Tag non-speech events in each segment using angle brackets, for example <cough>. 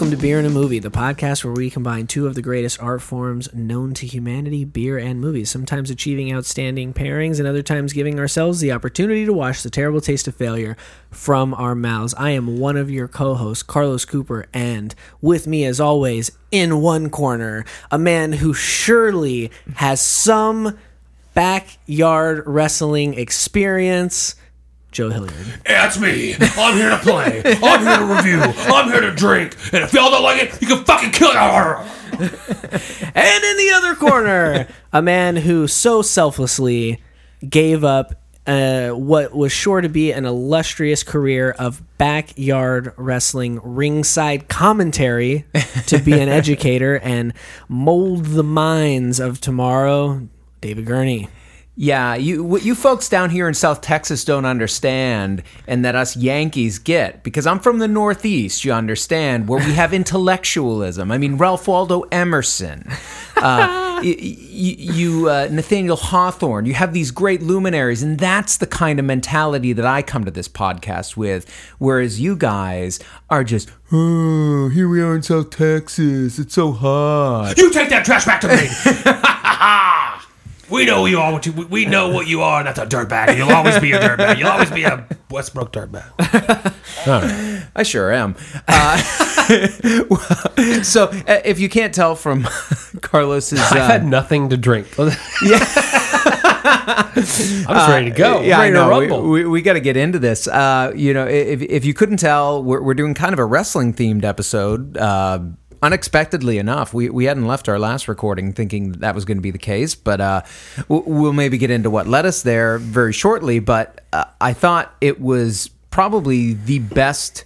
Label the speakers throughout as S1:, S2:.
S1: Welcome to Beer and a Movie, the podcast where we combine two of the greatest art forms known to humanity, beer and movies, sometimes achieving outstanding pairings and other times giving ourselves the opportunity to wash the terrible taste of failure from our mouths. I am one of your co-hosts, Carlos Cooper, and with me as always, in one corner, a man who surely has some backyard wrestling experience, Joe Hilliard.
S2: That's me. I'm here to play. I'm here to review. I'm here to drink. And if y'all don't like it, you can fucking kill it. <laughs>
S1: And in the other corner, a man who so selflessly gave up uh, what was sure to be an illustrious career of backyard wrestling ringside commentary to be an <laughs> educator and mold the minds of tomorrow, David Gurney.
S3: Yeah, you what you folks down here in South Texas don't understand, and that us Yankees get because I'm from the Northeast. You understand where we have <laughs> intellectualism. I mean, Ralph Waldo Emerson, uh, <laughs> you, you uh, Nathaniel Hawthorne. You have these great luminaries, and that's the kind of mentality that I come to this podcast with. Whereas you guys are just, oh, here we are in South Texas. It's so hot.
S2: You take that trash back to me. <laughs> we know you are. What you, we know what you are. and That's a dirtbag. You'll always be a dirtbag. You'll always be a Westbrook dirtbag.
S3: I sure am. Uh, <laughs> so, uh, if you can't tell from <laughs> Carlos's, uh,
S4: I've had nothing to drink. <laughs> Yeah. I'm just ready to go.
S3: Uh, yeah,
S4: ready
S3: I know.
S4: to
S3: We, we, we got to get into this. Uh, you know, if, if you couldn't tell, we're, we're doing kind of a wrestling themed episode. Uh, unexpectedly enough, we, we hadn't left our last recording thinking that, was going to be the case, but uh, we'll maybe get into what led us there very shortly. But uh, I thought it was probably the best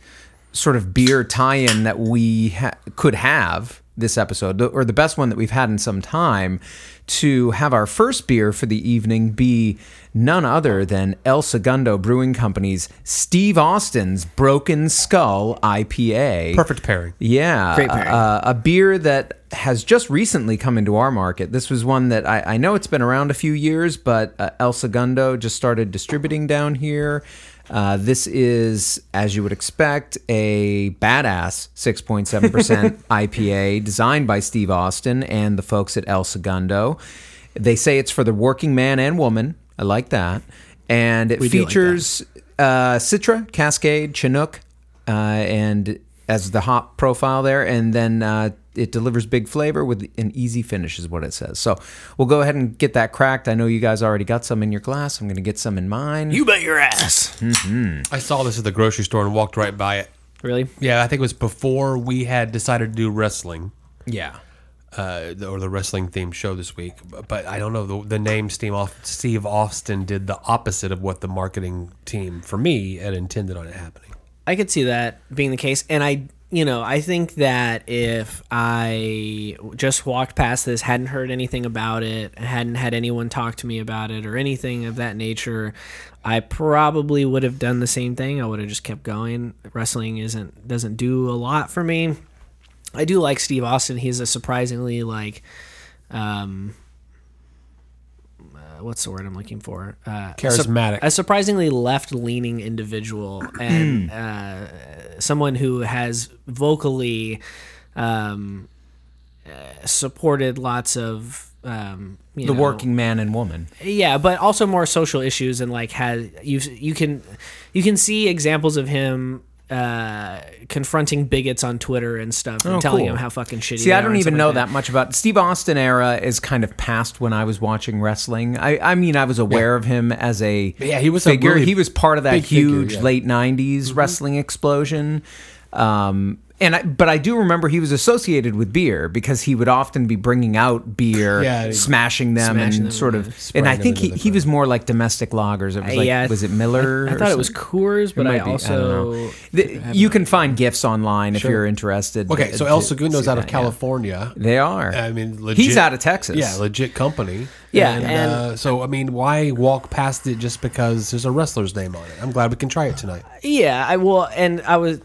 S3: sort of beer tie-in that we ha- could have this episode, or the best one that we've had in some time, to have our first beer for the evening be none other than El Segundo Brewing Company's Steve Austin's Broken Skull IPA.
S4: Perfect pairing.
S3: Yeah,
S1: Great pairing.
S3: uh, a beer that has just recently come into our market. This was one that I, I know it's been around a few years, but uh, El Segundo just started distributing down here. Uh, this is, as you would expect, a badass 6.7% <laughs> IPA designed by Steve Austin and the folks at El Segundo. They say it's for the working man and woman. I like that. And it
S1: We do like
S3: features uh, Citra, Cascade, Chinook, uh, and as the hop profile there, and then uh, it delivers big flavor with an easy finish, is what it says. So we'll go ahead and get that cracked. I know you guys already got some in your glass. I'm going to get some in mine.
S1: You bet your ass.
S4: I saw this at the grocery store and walked right by it.
S1: Really?
S4: Yeah, I think it was before we had decided to do wrestling,
S3: yeah.
S4: uh, or the wrestling themed show this week. But- But I don't know the, the name Steve, Aust- Steve Austin did the opposite of what the marketing team for me had intended on it happening.
S1: I could see that being the case, and I, you know, I think that if I just walked past this, hadn't heard anything about it, hadn't had anyone talk to me about it, or anything of that nature, I probably would have done the same thing. I would have just kept going. Wrestling isn't doesn't do a lot for me. I do like Steve Austin. He's a surprisingly like, um, what's the word I'm looking for? Uh,
S4: Charismatic.
S1: a surprisingly left-leaning individual and uh, someone who has vocally um, uh, supported lots of um, you
S3: The
S1: know,
S3: working man and woman.
S1: yeah, but also more social issues and like has you you can you can see examples of him uh, confronting bigots on Twitter and stuff and
S3: Oh,
S1: telling
S3: cool.
S1: them how fucking shitty.
S3: See,
S1: they
S3: I don't
S1: and
S3: even know
S1: like
S3: that much about Steve Austin era is kind of past when I was watching wrestling. I, I mean, I was aware of him as a
S4: Yeah, he was a
S3: figure.
S4: really
S3: he was part of that
S4: big figure,
S3: huge
S4: yeah. Mm-hmm.
S3: late '90s wrestling explosion. Um, and I, but I do remember he was associated with beer because he would often be bringing out beer,
S4: Yeah,
S3: smashing them,
S1: Smashing
S3: and
S1: them,
S3: sort
S1: yeah.
S3: of. And I think he, he was more like domestic lagers. It was
S1: Uh,
S3: like,
S1: yeah,
S3: was it Miller?
S1: I, I
S3: or
S1: thought it was? Coors, but
S3: It
S1: I
S3: might be.
S1: also
S3: don't know. The- you can find gifts online if you're interested.
S4: Okay, so
S3: uh,
S4: El Segundo's out of
S3: that, yeah.
S4: California.
S3: They are.
S4: I mean, legit.
S3: He's out of Texas.
S4: Yeah, legit company.
S1: Yeah,
S4: and,
S1: and-
S4: uh, so I mean, why walk past it just because there's a wrestler's name on it? I'm glad we can try it tonight.
S1: Yeah, I will, and I was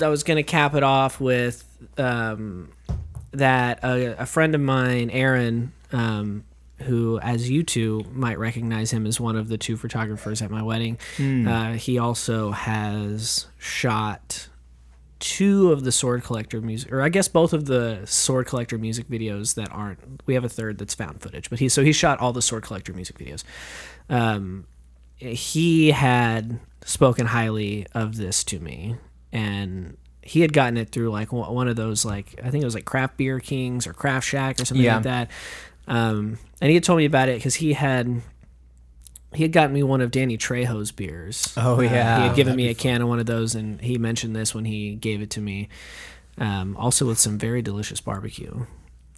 S1: I was gonna cap it off with um, that a, a friend of mine, Aaron, um, who, as you two might recognize him as one of the two photographers at my wedding, uh, he also has shot two of the Sword Collector music, or I guess both of the Sword Collector music videos that aren't. We have a third that's found footage, but he so he shot all the Sword Collector music videos. Um, he had spoken highly of this to me, and he had gotten it through like one of those like I think it was like Craft Beer Kings or Craft Shack or something
S3: Yeah.
S1: like that. Um, and he had told me about it because he had he had gotten me one of Danny Trejo's beers.
S3: Oh,
S1: Uh,
S3: yeah.
S1: he had given me a can of one of those, and he mentioned this when he gave it to me. Um, also with some very delicious barbecue.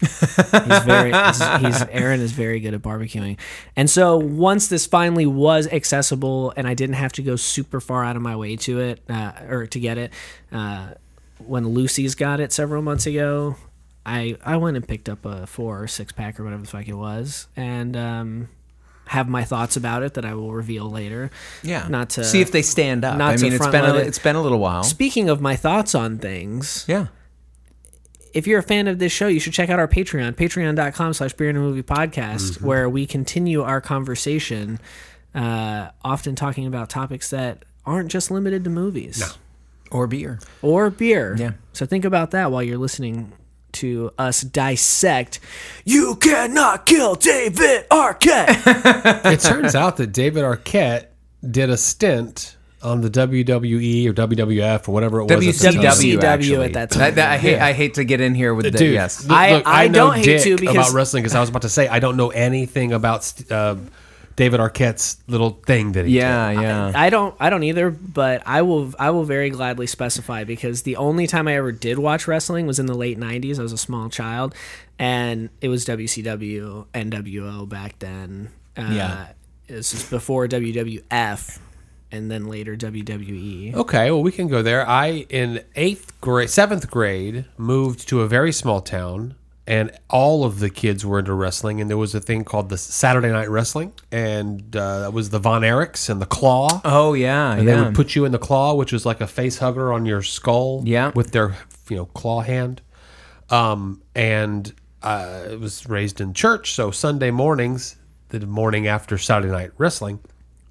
S1: He's very he's, he's Aaron is very good at barbecuing. And so once this finally was accessible and I didn't have to go super far out of my way to it uh, or to get it uh, when Lucy's got it several months ago I I went and picked up a 4 or 6 pack or whatever the fuck it was and um have my thoughts about it that I will reveal later.
S3: Yeah.
S1: Not to
S3: see if they stand up.
S1: not
S3: I
S1: to
S3: mean, it's been a,
S1: it.
S3: it's been a little while.
S1: Speaking of my thoughts on things,
S3: yeah.
S1: If you're a fan of this show, you should check out our Patreon, patreon.com slash beer and a movie podcast,
S3: Mm-hmm.
S1: where we continue our conversation, uh, often talking about topics that aren't just limited to movies
S3: Or beer.
S1: or beer.
S3: Yeah.
S1: So think about that while you're listening to us dissect You Cannot Kill David Arquette. <laughs>
S4: it turns out that David Arquette did a stint on the WWE or WWF or whatever it was. at the
S3: WCW,
S4: time.
S1: WCW
S3: actually.
S1: at that
S3: That- that- I, hate,
S4: Yeah.
S3: I hate to get in here with the
S4: Dude,
S3: yes.
S4: look,
S1: I-
S4: look,
S1: I
S4: know
S1: don't hate
S4: dick
S1: to because-
S4: about wrestling because I was about to say I don't know anything about uh, David Arquette's little thing that he
S3: Yeah, yeah.
S1: I don't I don't either, but I will I will very gladly specify because the only time I ever did watch wrestling was in the late 90s. I was a small child and it was WCW NWO back then. Uh,
S3: Yeah.
S1: This is before WWF and then later WWE.
S4: Okay, well, we can go there. I, in eighth grade, seventh grade, moved to a very small town, and all of the kids were into wrestling. And there was a thing called the Saturday Night Wrestling, and uh, that was the Von Erichs and the Claw.
S3: oh, yeah.
S4: and
S3: yeah.
S4: they would put you in the claw, which was like a face hugger on your skull.
S3: Yeah.
S4: with their you know claw hand. Um, and uh, it was raised in church, so Sunday mornings, the morning after Saturday night wrestling,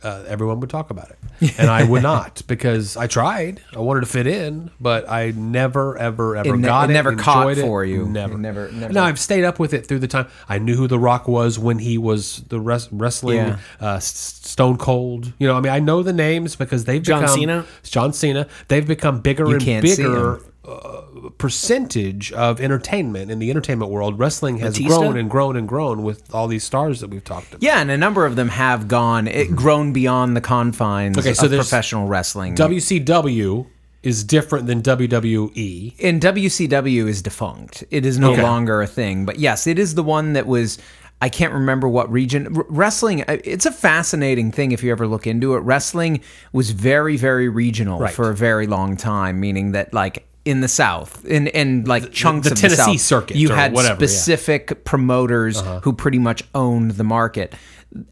S4: uh, everyone would talk about it, and I would not <laughs> because I tried. I wanted to fit in, but I never, ever, ever
S3: It ne-
S4: got
S3: it
S4: it.
S3: never caught
S4: it.
S3: for you.
S4: Never,
S3: never- never-
S4: No, I've stayed up with it through the time. I knew who The Rock was when he was the res- wrestling
S3: Yeah.
S4: uh, Stone Cold. You know, I mean, I know the names because they've
S1: John
S4: become
S1: Cena?
S4: John Cena. They've become bigger
S3: You
S4: and bigger. Uh, percentage of entertainment in the entertainment world. Wrestling has
S1: Batista?
S4: grown and grown and grown with all these stars that we've talked about.
S3: Yeah, and a number of them have gone, it, grown beyond the confines
S4: Okay, so
S3: of
S4: there's
S3: professional wrestling.
S4: WCW is different than WWE.
S3: and WCW is defunct. It is no
S4: Okay.
S3: longer a thing. But yes, it is the one that was. I can't remember what region. R- wrestling, uh, it's a fascinating thing if you ever look into it. Wrestling was very, very regional
S4: Right.
S3: for a very long time, meaning that like in the South, in and like chunks
S4: the
S3: of
S4: Tennessee
S3: the South,
S4: circuit
S3: you had
S4: whatever, yeah.
S3: specific promoters uh-huh. who pretty much owned the market.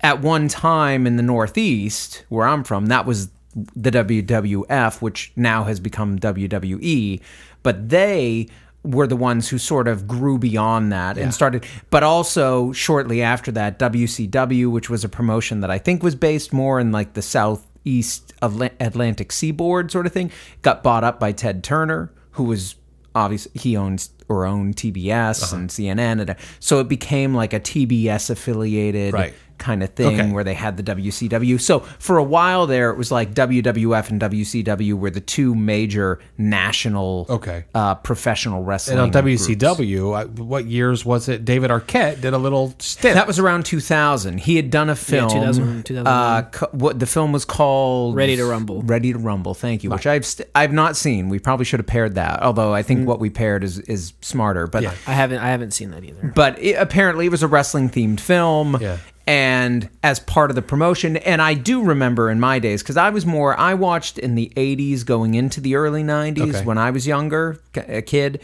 S3: At one time in the Northeast, where I'm from, that was the WWF, which now has become WWE. But they were the ones who sort of grew beyond that and started. But also shortly after that, WCW, which was a promotion that I think was based more in like the Southeast Atla- Atlantic seaboard sort of thing, got bought up by Ted Turner, who was obviously he owns or owned TBS
S4: Uh-huh.
S3: and CNN, and so it became like a TBS affiliated
S4: Right.
S3: Kind of thing
S4: Okay.
S3: where they had the WCW. So for a while there, it was like WWF and WCW were the two major national
S4: Okay.
S3: uh, professional wrestling.
S4: And on
S3: groups.
S4: WCW, I, what years was it? David Arquette did a little stint.
S3: That was around 2000. He had done a film.
S1: 2000, 2001.
S3: uh, co- what the film was called?
S1: Ready to Rumble.
S3: Ready to Rumble. Thank you. Which I've st- I've not seen. We probably should have paired that. Although I
S1: Mm.
S3: think what we paired is is smarter. But
S4: Yeah.
S1: I haven't I haven't seen that either.
S3: but it, apparently it was a wrestling themed film
S4: Yeah.
S3: And as part of the promotion and i do remember in my days because i was more i watched in the 80s going into the early 90s
S4: Okay.
S3: when i was younger a kid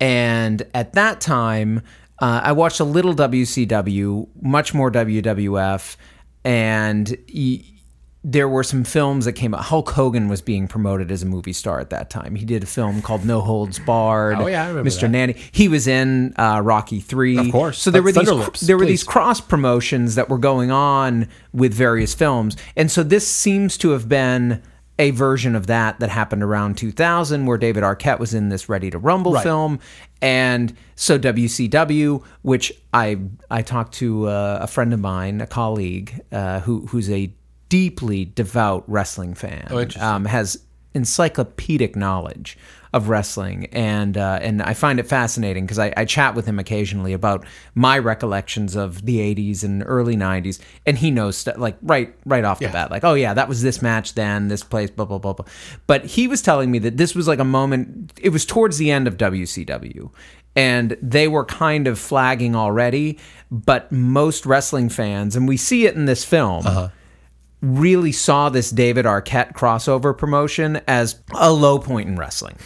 S3: and at that time uh, i watched a little wcw much more wwf and there were some films that came out. Hulk Hogan was being promoted as a movie star at that time. He did a film called No Holds Barred.
S4: Oh, yeah, I remember
S3: Mr.
S4: that.
S3: Nanny. He was in uh, Rocky Three.
S4: Of course.
S3: So there were these
S4: Thunderlips,
S3: there were these cross promotions that were going on with various films, and so this seems to have been a version of that that happened around 2000 where David Arquette was in this Ready to Rumble
S4: Right.
S3: film. And so WCW, which I I talked to uh, a friend of mine, a colleague, uh, who who's a deeply devout wrestling fan,
S4: Oh,
S3: um, has encyclopedic knowledge of wrestling, and uh, and I find it fascinating because I, I chat with him occasionally about my recollections of the '80s and early '90s, and he knows stuff like right right off the bat, like oh yeah, that was this match then, this place, blah blah blah blah. But he was telling me that this was like a moment. It was towards the end of WCW. And they were kind of flagging already, but most wrestling fans, and we see it in this film, really saw this David Arquette crossover promotion as a low point in wrestling.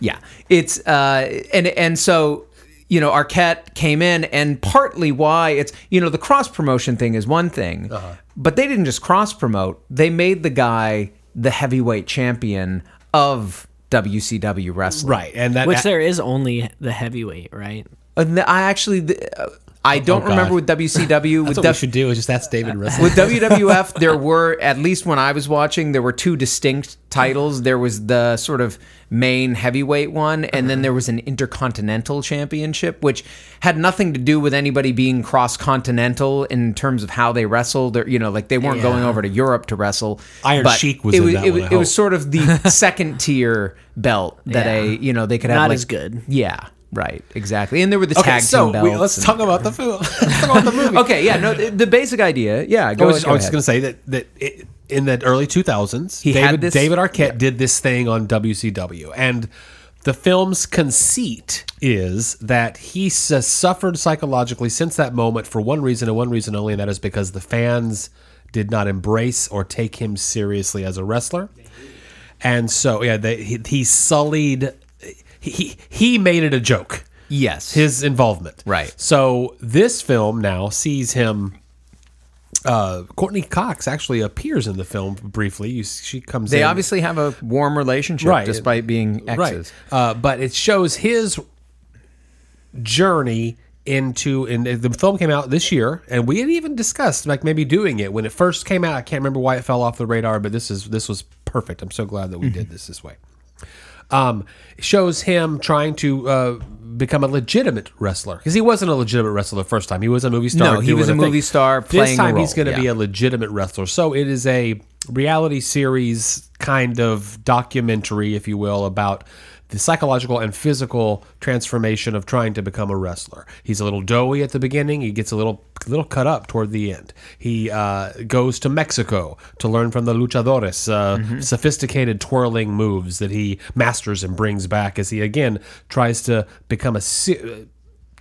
S3: Yeah, it's uh, and and so you know Arquette came in, and partly why it's you know the cross promotion thing is one thing, but they didn't just cross promote; they made the guy the heavyweight champion of WCW wrestling.
S4: Right, and that
S1: Which there is only the heavyweight, right?
S3: And I actually uh, I don't oh,
S4: God.
S3: remember with WCW with
S4: That's what we
S3: W-
S4: should do. Is just ask David wrestling.
S3: with WWF, there were at least when I was watching, there were two distinct titles. There was the sort of main heavyweight one, and then there was an intercontinental championship, which had nothing to do with anybody being cross continental in terms of how they wrestled. Or, you know, like they weren't going over to Europe to wrestle.
S4: Iron
S3: But
S4: Sheik was
S3: it
S4: in
S3: was,
S4: that
S3: it
S4: one,
S3: was,
S4: I
S3: it was sort of the <laughs> second tier belt that
S1: Yeah.
S3: a you know they could have
S1: Not
S3: like-
S1: as good.
S3: Yeah, right, exactly. And there were the
S4: okay,
S3: tag
S4: so
S3: team belts.
S4: we, let's
S3: and-
S4: talk about the film. <laughs> let's talk about the movie.
S3: Okay, yeah, no, the, the basic idea, yeah. Go,
S4: I was, was just going to say that that it, in the early 2000s,
S3: He
S4: David,
S3: had this-
S4: David Arquette did this thing on WCW, and the film's conceit is that he s- suffered psychologically since that moment for one reason and one reason only, and that is because the fans did not embrace or take him seriously as a wrestler, and so yeah, they, he, he sullied. He, he made it a joke
S3: Yes,
S4: his involvement.
S3: Right.
S4: So this film now sees him. Uh, Courteney Cox actually appears in the film briefly. You, she comes. In.
S3: They
S4: in.
S3: obviously have a warm relationship,
S4: Right.
S3: despite being exes.
S4: right, uh, but it shows his journey into. And the film came out this year, and we had even discussed like maybe doing it when it first came out. I can't remember why it fell off the radar, but this is this was perfect. I'm so glad that we did this this way. Um, shows him trying to uh, become a legitimate wrestler because he wasn't a legitimate wrestler the first time. He was a movie star.
S3: No, he was a
S4: thing.
S3: movie star
S4: This time he's going to be a legitimate wrestler. So it is a reality series kind of documentary, if you will, about the psychological and physical transformation of trying to become a wrestler. He's a little doughy at the beginning. He gets a little little cut up toward the end. He uh, goes to Mexico to learn from the luchadores, uh,
S3: Mm-hmm.
S4: sophisticated twirling moves that he masters and brings back as he again tries to become a se-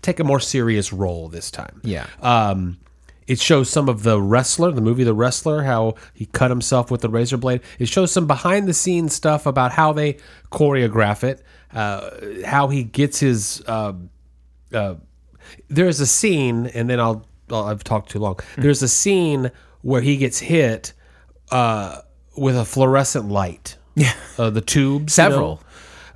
S4: take a more serious role this time.
S3: Yeah.
S4: Um, it shows some of the wrestler, the movie The Wrestler, how he cut himself with the razor blade. It shows some behind the scenes stuff about how they choreograph it, uh, how he gets his. Uh, uh, there's a scene, and then I'll, I'll I've talked too long. There's a scene where he gets hit uh, with a fluorescent light. Yeah, uh, the tubes. you know?
S3: Several.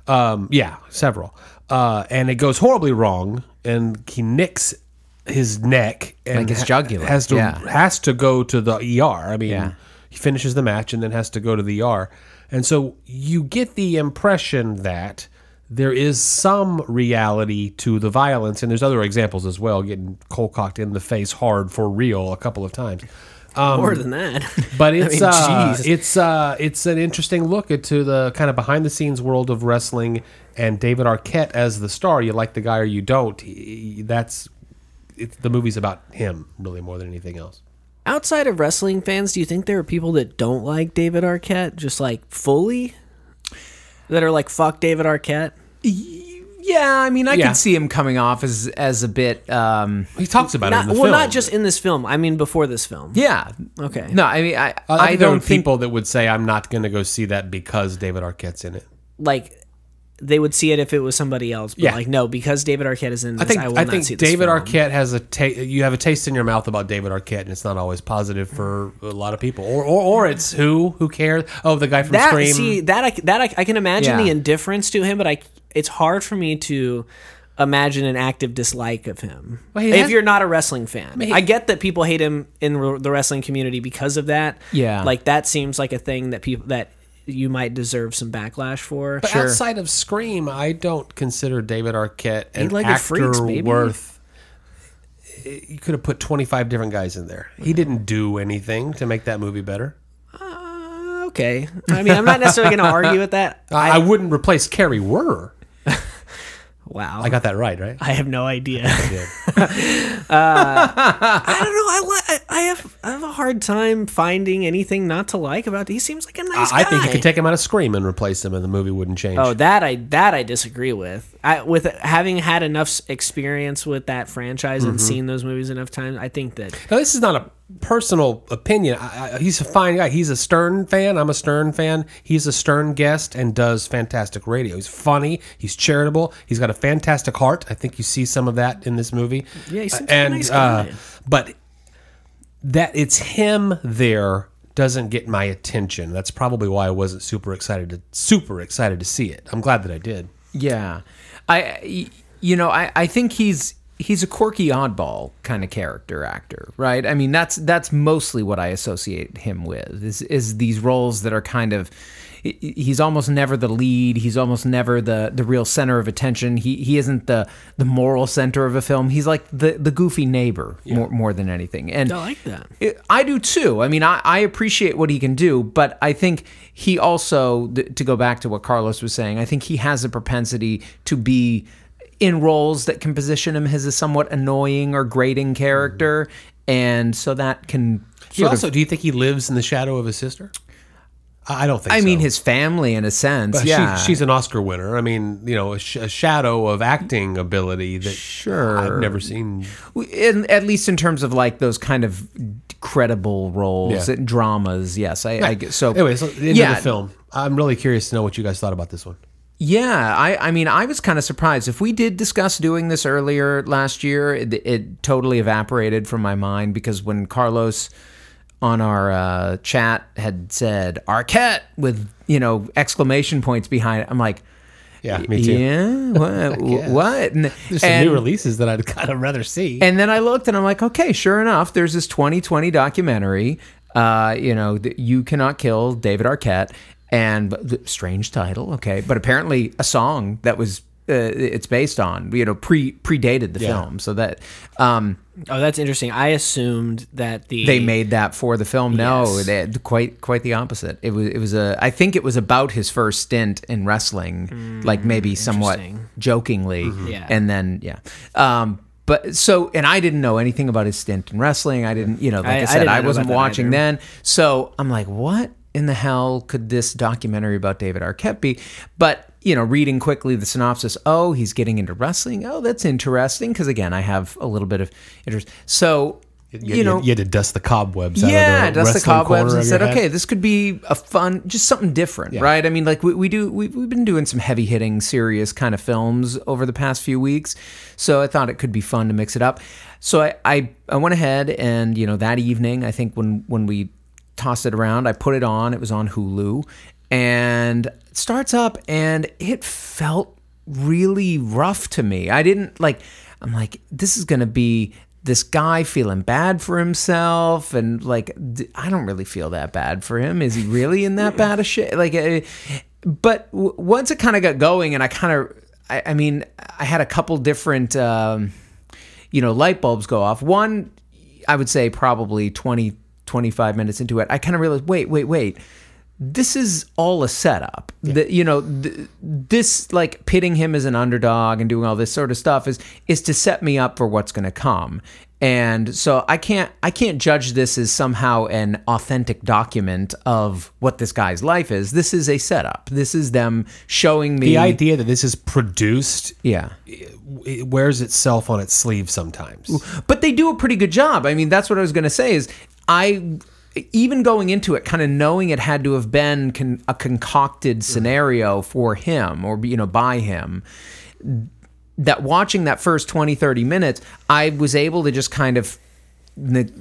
S4: Um, yeah, several. Uh, and it goes horribly wrong, and he nicks his neck and
S3: Like his
S4: ha-
S3: jugular,
S4: has to
S3: yeah.
S4: has to go to the ER. I mean,
S3: Yeah.
S4: he finishes the match and then has to go to the ER, and so you get the impression that there is some reality to the violence, and there's other examples as well, getting cold cocked in the face hard for real a couple of times.
S1: More than that. <laughs>
S4: But it's
S1: mean,
S4: uh, it's uh, it's an interesting look into the kind of behind the scenes world of wrestling, and David Arquette as the star. You like the guy or you don't. He- that's it's, the movie's about him really more than anything else.
S1: Outside of wrestling fans, do you think there are people that don't like David Arquette, just like fully, that are like fuck David Arquette?
S3: Yeah, I mean, I
S4: Yeah.
S3: could see him coming off as as a bit. Um,
S4: He talks about it
S1: Not,
S4: in the
S1: well,
S4: film.
S1: not just in this film. I mean, before this film.
S3: yeah.
S1: Okay.
S3: No, I mean, I
S4: I,
S3: I,
S4: think
S3: don't think
S4: people that would say I'm not going to go see that because David Arquette's in it.
S1: Like they would see it if it was somebody else. But
S4: Yeah.
S1: like no, because David Arquette is in this,
S4: I think
S1: I will
S4: I
S1: not
S4: think David. Arquette has a ta- you have a taste in your mouth about David Arquette, and it's not always positive for a lot of people. Or or, or it's who who cares? Oh, the guy from
S1: That
S4: Scream.
S1: see that I, that I, I can imagine
S3: Yeah.
S1: the indifference to him, but I it's hard for me to imagine an active dislike of him.
S4: Well,
S1: if
S4: has-
S1: you're not a wrestling fan,
S4: he-
S1: I get that people hate him in the wrestling community because of that.
S3: Yeah.
S1: like that seems like a thing that people that you might deserve some backlash for.
S4: But outside of Scream, I don't consider David Arquette an
S1: Eight-legged
S4: actor
S1: freaks, baby.
S4: worth. You could have put 25 different guys in there. He didn't do anything to make that movie better.
S1: Uh, okay, I mean, I'm not necessarily going to argue with that. <laughs>
S4: I, I wouldn't replace Kari Wuhrer.
S1: Wow,
S4: I got that right, right?
S1: I have no idea. <laughs> uh, I don't know. I, I have I have a hard time finding anything not to like about. He seems like a nice
S4: I, I think you could take him out of Scream and replace him, and the movie wouldn't change.
S1: Oh, that I that I disagree with. I, with having had enough experience with that franchise
S4: Mm-hmm.
S1: and seen those movies enough times, I think that
S4: Now, this is not a personal opinion. I, I, he's a fine guy. He's a Stern fan. I'm a Stern fan. He's a Stern guest and does fantastic radio. He's funny. He's charitable. He's got a fantastic heart. I think you see some of that in this movie.
S1: Yeah, he seems a
S4: and
S1: nice
S4: uh, but that it's him there doesn't get my attention. That's probably why I wasn't super excited to super excited to see it. I'm glad that I did.
S3: Yeah, I you know I I think he's he's a quirky oddball kind of character actor, right? I mean that's that's mostly what I associate him with is is these roles that are kind of he's almost never the lead he's almost never the the real center of attention he he isn't the the moral center of a film he's like the the goofy neighbor more more than anything and
S1: I like that.
S3: it- I do too. I mean, I, I appreciate what he can do, but I think he also, to go back to what Carlos was saying, I think he has a propensity to be in roles that can position him as a somewhat annoying or grating character. And so that can
S4: He also,
S3: of,
S4: do you think he lives in the shadow of his sister? I don't think. So.
S3: I
S4: so.
S3: mean, his family in a sense.
S4: But
S3: yeah.
S4: she, she's an Oscar winner. I mean, you know, a, sh- a shadow of acting ability that
S3: Sure.
S4: I've never seen.
S3: in, at least in terms of like those kind of credible roles
S4: Yeah.
S3: and dramas. Yes. I, I so
S4: Anyway, so into
S3: yeah,
S4: the film. I'm really curious to know what you guys thought about this one.
S3: Yeah, I, I mean, I was kind of surprised. If we did discuss doing this earlier last year, it, it totally evaporated from my mind because when Carlos on our uh, chat had said Arquette with you know exclamation points behind it, I'm like,
S4: Yeah, me too.
S3: yeah, <laughs> what, what? And,
S4: There's some
S3: and-
S4: new releases that I'd <laughs> kind of rather see.
S3: and then I looked and I'm like, okay, sure enough, there's this 2020 documentary. Uh, you know, that you cannot kill David Arquette, and the strange title, okay, but apparently a song that was uh, it's based on, you know, pre predated the
S4: Yeah.
S3: film, so that um,
S1: Oh, that's interesting. I assumed that the
S3: they made that for the film. No, they had quite quite the opposite. It was it was a I think it was about his first stint in wrestling, like maybe somewhat
S1: interesting.
S3: jokingly,
S1: Yeah.
S3: and then yeah. Um, but so and I didn't know anything about his stint in wrestling. I didn't, you know, like I,
S1: I- I
S3: said,
S1: did
S3: I, wasn't watching
S1: either.
S3: then. So I'm like, what in the hell could this documentary about David Arquette be? But you know, reading quickly the synopsis, oh, he's getting into wrestling. Oh, that's interesting because again, I have a little bit of interest. So. You, know,
S4: you had to dust the cobwebs.
S3: yeah,
S4: out of the
S3: dust the cobwebs and said, okay, this could be a fun, just something different,
S4: Yeah.
S3: right? I mean, like we, we do, we, we've been doing some heavy hitting, serious kind of films over the past few weeks, so I thought it could be fun to mix it up. So I, I, I went ahead and you know that evening, I think when when we tossed it around, I put it on. It was on Hulu, and it starts up, and it felt really rough to me. I didn't like. I'm like, this is gonna be this guy feeling bad for himself, and like, d- I don't really feel that bad for him. Is he really in that bad a <laughs> shit? Like, uh, but w- once it kind of got going, and I kind of, I, I mean, I had a couple different, um, you know, light bulbs go off. One, I would say probably 20, 25 minutes into it, I kind of realized, wait, wait, wait. This is all a setup. The, you know, th- this like pitting him as an underdog and doing all this sort of stuff is is to set me up for what's going to come. And so I can't I can't judge this as somehow an authentic document of what this guy's life is. This is a setup. This is them showing me
S4: The idea that this is produced
S3: Yeah.
S4: it wears itself on its sleeve sometimes.
S3: but they do a pretty good job. I mean, that's what I was going to say is I even going into it kind of knowing it had to have been con- a concocted scenario for him or you know by him that watching that first 20 30 minutes I was able to just kind of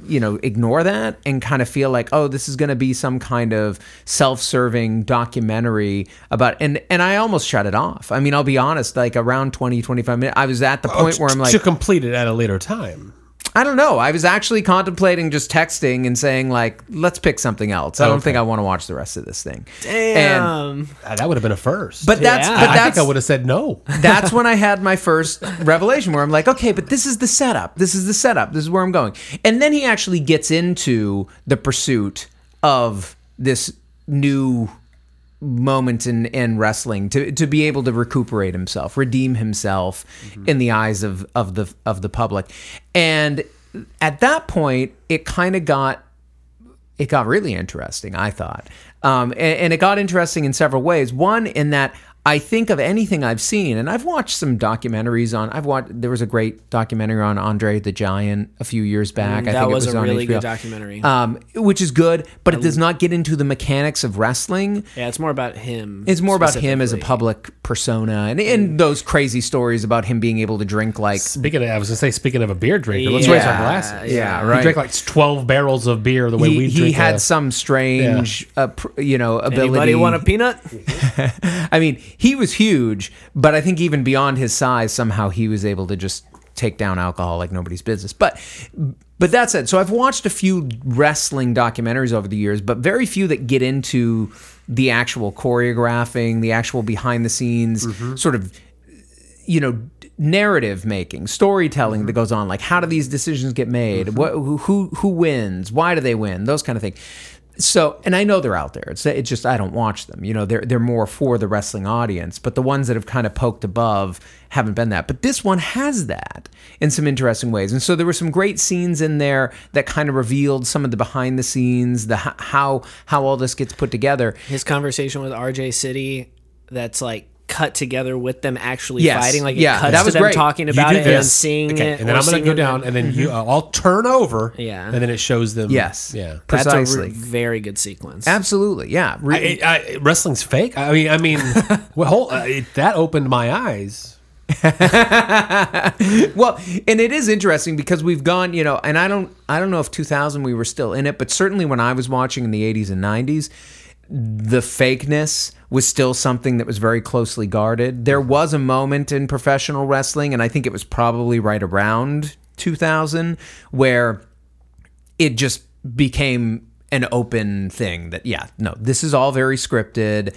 S3: you know ignore that and kind of feel like oh this is going to be some kind of self-serving documentary about and and I almost shut it off. I mean, I'll be honest, like around 20 25 minutes I was at the point where I'm like
S4: to complete it at a later time.
S3: I don't know. I was actually contemplating just texting and saying like, let's pick something else. I don't
S4: Okay.
S3: think I want to watch the rest of this thing.
S1: Damn.
S4: Uh, that would have been a first.
S3: but that's
S1: Yeah.
S3: but
S4: I think I would have said no. <laughs>
S3: that's when I had my first revelation where I'm like, okay, but this is the setup. This is the setup. This is where I'm going. And then he actually gets into the pursuit of this new moment in, in wrestling to, to be able to recuperate himself, redeem himself in the eyes of, of the of the public. And at that point, it kind of got it got really interesting, I thought. Um, and, and it got interesting in several ways. One, in that I think of anything I've seen, and I've watched some documentaries on. I've watched. There was a great documentary on Andre the Giant a few years back. I
S1: Mm, that
S3: think
S1: was
S3: it was
S1: a
S3: on
S1: really good documentary.
S3: um, which is good, but it does not get into the mechanics of wrestling.
S1: yeah, it's more about him.
S3: It's more about him as a public persona, and, and those crazy stories about him being able to drink like
S4: Speaking of, I was gonna say, speaking of a beer drinker, let's raise our glasses.
S3: yeah,
S4: He
S3: right.
S4: drank like twelve barrels of beer the way
S3: he,
S4: we
S3: he
S4: drink.
S3: had
S4: a-
S3: some strange, uh, pr- you know, ability.
S1: Anybody want a peanut? <laughs>
S3: I mean, he was huge, but I think even beyond his size, somehow he was able to just take down alcohol like nobody's business. But but that said, so I've watched a few wrestling documentaries over the years, but very few that get into the actual choreographing, the actual behind the scenes mm-hmm. sort of you know narrative making storytelling that mm-hmm. goes on. Like how do these decisions get made? Mm-hmm. What who who who wins? Why do they win? Those kind of things so and i know they're out there. It's it's just i don't watch them. You know they're they're more for the wrestling audience but the ones that have kind of poked above haven't been that. But this one has that in some interesting ways. And so there were some great scenes in there that kind of revealed some of the behind the scenes the how how all this gets put together.
S1: His conversation with RJ City, that's like cut together with them actually
S3: Yes.
S1: fighting. Like
S3: Yeah,
S1: it cuts
S3: that
S1: to
S3: was
S1: them
S3: great.
S1: talking about
S4: do
S1: it and then seeing
S4: Okay,
S1: it.
S4: and then I'm gonna go down, and then you, <laughs> uh, I'll turn over.
S1: Yeah.
S4: and then it shows them.
S3: Yes.
S4: yeah.
S1: That's a
S3: precisely
S1: re- very good sequence.
S3: absolutely yeah Re-
S4: I, I, wrestling's fake. I mean, I mean, <laughs> well, whole, uh, it, that opened my eyes. <laughs>
S3: Well, and it is interesting because we've gone, you know, and I don't, I don't know if 2000 we were still in it, but certainly when I was watching in the 80s and 90s, the fakeness was still something that was very closely guarded. There was a moment in professional wrestling, and I think it was probably right around 2000, where it just became an open thing that, yeah, no, this is all very scripted,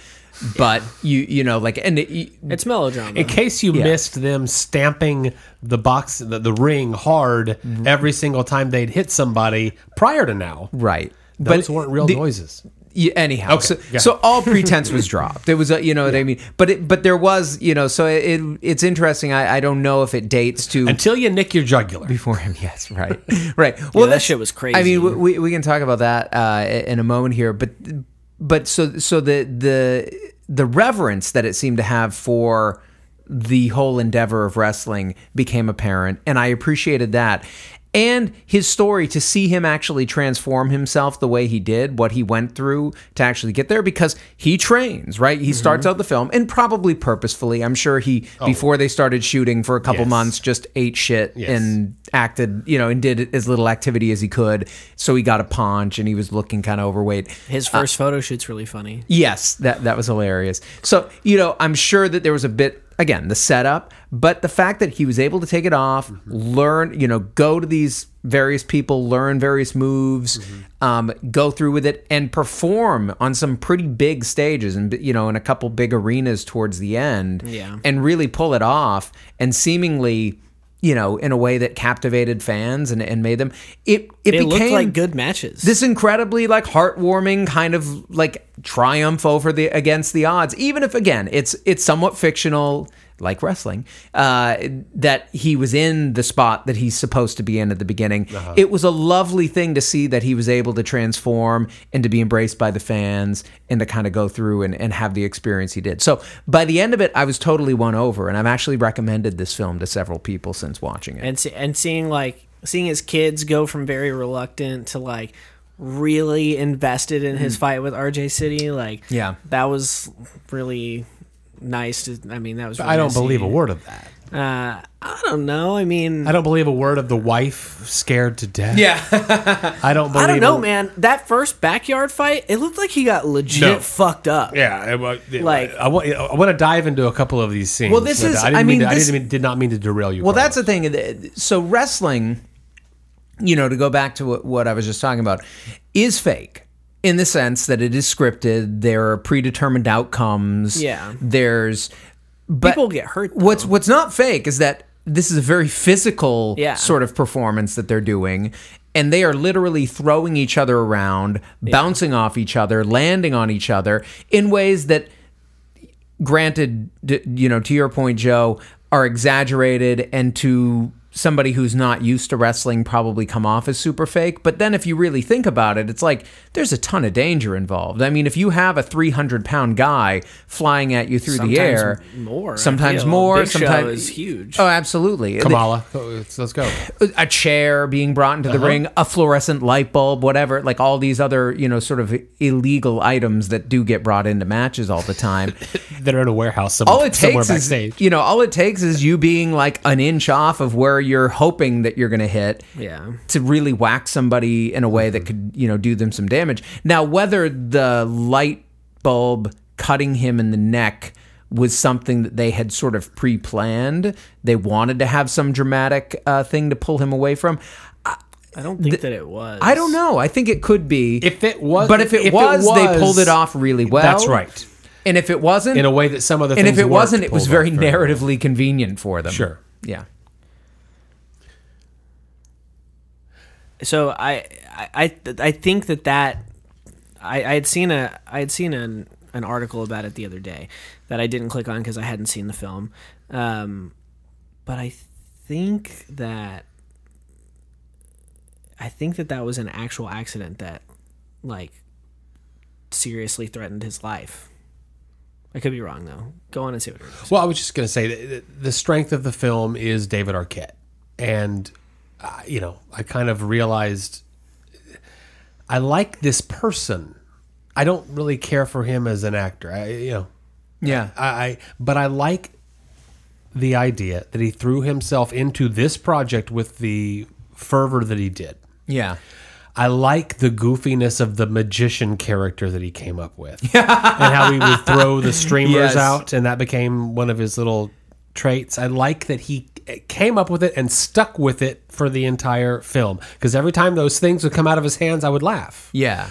S3: but you, you know, like, and it,
S1: it's melodrama.
S4: In case you missed them stamping the box, the, the ring hard mm-hmm. every single time they'd hit somebody prior to now.
S3: right.
S4: Those weren't real
S3: the-
S4: noises.
S3: Yeah, anyhow,
S4: Okay,
S3: so,
S4: yeah.
S3: so all pretense was <laughs> dropped. It was, a, you know what I mean. But it, but there was, you know, so it, it's interesting. I, I don't know if it dates to
S4: Until you nick your jugular.
S3: before him. <laughs> Yes, right, <laughs> right. Well,
S1: that shit was crazy.
S3: I mean, we- we, we can talk about that uh, in a moment here, but but so so the the the reverence that it seemed to have for the whole endeavor of wrestling became apparent, and I appreciated that. And his story to see him actually transform himself the way he did, what he went through to actually get there, because he trains, right? He starts
S4: Mm-hmm.
S3: out the film and probably purposefully. I'm sure he, before they started shooting for a couple
S4: Oh. Yes.
S3: months, just ate shit
S4: Yes.
S3: and acted, you know, and did as little activity as he could. So he got a paunch and he was looking kind of overweight.
S1: His first photo shoot's really funny.
S3: Yes, that that was hilarious. So, you know, I'm sure that there was a bit again, the setup, but the fact that he was able to take it off, learn, you know, go to these various people, learn various moves, um, go through with it and perform on some pretty big stages and you know, in a couple big arenas towards the end
S1: Yeah.
S3: and really pull it off and seemingly you know, in a way that captivated fans and, and made them. It it,
S1: It
S3: became
S1: like good matches.
S3: this incredibly like heartwarming kind of like triumph over the against the odds even if again it's it's somewhat fictional like wrestling uh that he was in the spot that he's supposed to be in at the beginning it was a lovely thing to see that he was able to transform and to be embraced by the fans and to kind of go through and, and have the experience he did so by the end of it i was totally won over and i've actually recommended this film to several people since watching it
S1: and see, and seeing like seeing his kids go from very reluctant to like really invested in his fight with RJ City, like
S3: Mm. Yeah.
S1: that was really nice. To, I mean, that was. Really
S4: I don't
S1: nice
S4: believe a word of that.
S1: Uh, I don't know. I mean,
S4: I don't believe a word of the wife scared to death.
S3: yeah <laughs>
S4: I don't believe
S1: I don't know,
S4: a-
S1: man. That first backyard fight, it looked like he got legit
S4: No.
S1: fucked up.
S4: Yeah, it it-
S1: Like-
S4: I, want, I want to dive into a couple of these scenes.
S3: Well, this is-
S4: I, didn't
S3: I
S4: mean,
S3: mean,
S4: to,
S3: this-
S4: I didn't mean, did not mean to derail you.
S3: Well, that's the thing. So wrestling, you know, to go back to what, what I was just talking about, is fake in the sense that it is scripted. There are predetermined outcomes.
S1: Yeah.
S3: There's, but
S1: People get hurt, though.
S3: What's what's not fake is that this is a very physical
S1: Yeah.
S3: sort of performance that they're doing. And they are literally throwing each other around, bouncing off each other, landing on each other in ways that granted, d- you know, to your point, Joe, are exaggerated and to somebody who's not used to wrestling probably come off as super fake. But then if you really think about it, it's like there's a ton of danger involved. I mean, if you have a 300 pound guy flying at you through the air,
S1: more,
S3: sometimes
S1: feel.
S3: more,
S1: Big Show
S3: sometimes
S1: is huge.
S3: Oh, absolutely.
S4: Kamala, let's, let's go.
S3: a chair being brought into the
S1: Uh-huh.
S3: ring, a fluorescent light bulb, whatever, like all these other, you know, sort of illegal items that do get brought into matches all the time. <laughs>
S4: that are in a warehouse somewhere,
S3: all it
S4: somewhere
S3: takes
S4: backstage.
S3: is, you know, all it takes is you being like an inch off of where you're hoping that you're going to hit
S1: Yeah.
S3: to really whack somebody in a way that could, you know, do them some damage. Now, whether the light bulb cutting him in the neck was something that they had sort of pre-planned, they wanted to have some dramatic uh, thing to pull him away from.
S1: I don't think that it was.
S3: I don't know. I think it could be.
S4: If it was,
S3: but if it, was, they pulled it off really well.
S4: That's right.
S3: And if it wasn't,
S4: In a way that some other
S3: and
S4: things
S3: if it wasn't, it was very
S4: off well.
S3: narratively convenient for them.
S4: Sure.
S3: Yeah.
S1: So I I I, think that that I, I had seen a I had seen an an article about it the other day that I didn't click on because I hadn't seen the film, um, but I think that I think that that was an actual accident that like seriously threatened his life. I could be wrong though. Go on and see what.
S4: Well, I was just going to say the strength of the film is David Arquette, and uh, you know, I kind of realized I like this person. I don't really care for him as an actor. I, you know,
S3: Yeah.
S4: I, I but I like the idea that he threw himself into this project with the fervor that he did.
S3: Yeah.
S4: I like the goofiness of the magician character that he came up with, <laughs> and how he would throw the streamers
S3: Yes.
S4: out, and that became one of his little traits. I like that he came up with it and stuck with it for the entire film. Because every time those things would come out of his hands, I would laugh.
S3: Yeah.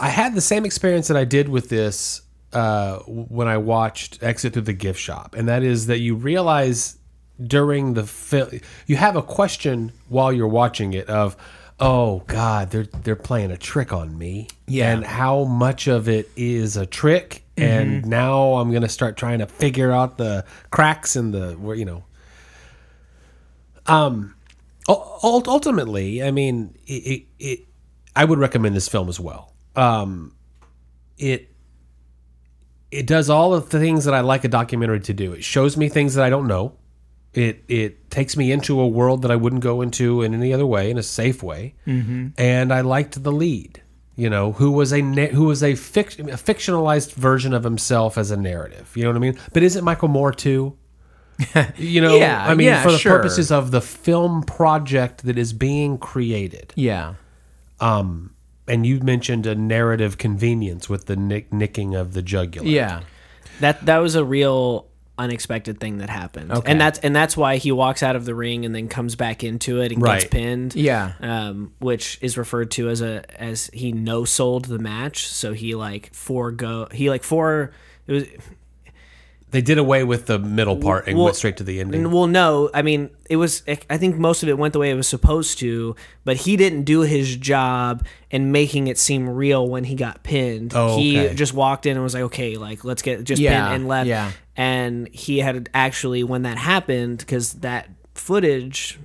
S4: I had the same experience that I did with this uh, when I watched Exit Through the Gift Shop, and that is that you realize during the film you have a question while you're watching it of, oh God, they're they're playing a trick on me,
S3: Yeah.
S4: and how much of it is a trick, and now I'm gonna start trying to figure out the cracks in the where you know. Um, ultimately, I mean, it, it, it I would recommend this film as well. Um, it it does all of the things that I like a documentary to do. It shows me things that I don't know. It it takes me into a world that I wouldn't go into in any other way, in a safe way. Mm-hmm. And I liked the lead. You know, who was a na- who was a, fic- a fictionalized version of himself as a narrative. You know what I mean? But is it Michael Moore too? <laughs> You know,
S3: Yeah,
S4: I mean,
S3: yeah,
S4: for the
S3: sure.
S4: purposes of the film project that is being created.
S3: Yeah.
S4: Um, and you mentioned a narrative convenience with the nick- nicking of the jugular.
S3: Yeah.
S1: That that was a real unexpected thing that happened,
S3: Okay.
S1: and that's and that's why he walks out of the ring and then comes back into it and gets pinned.
S3: Yeah.
S1: um, which is referred to as a as he no sold the match, so he like forego he like for it was
S4: They did away with the middle part and
S1: Well,
S4: went straight to the ending.
S1: well no I mean it was I think most of it went the way it was supposed to, but he didn't do his job in making it seem real when he got pinned.
S4: Oh,
S1: He just walked in and was like, okay, like let's get just
S3: Yeah,
S1: pin and left.
S3: yeah.
S1: And he had actually when that happened because that footage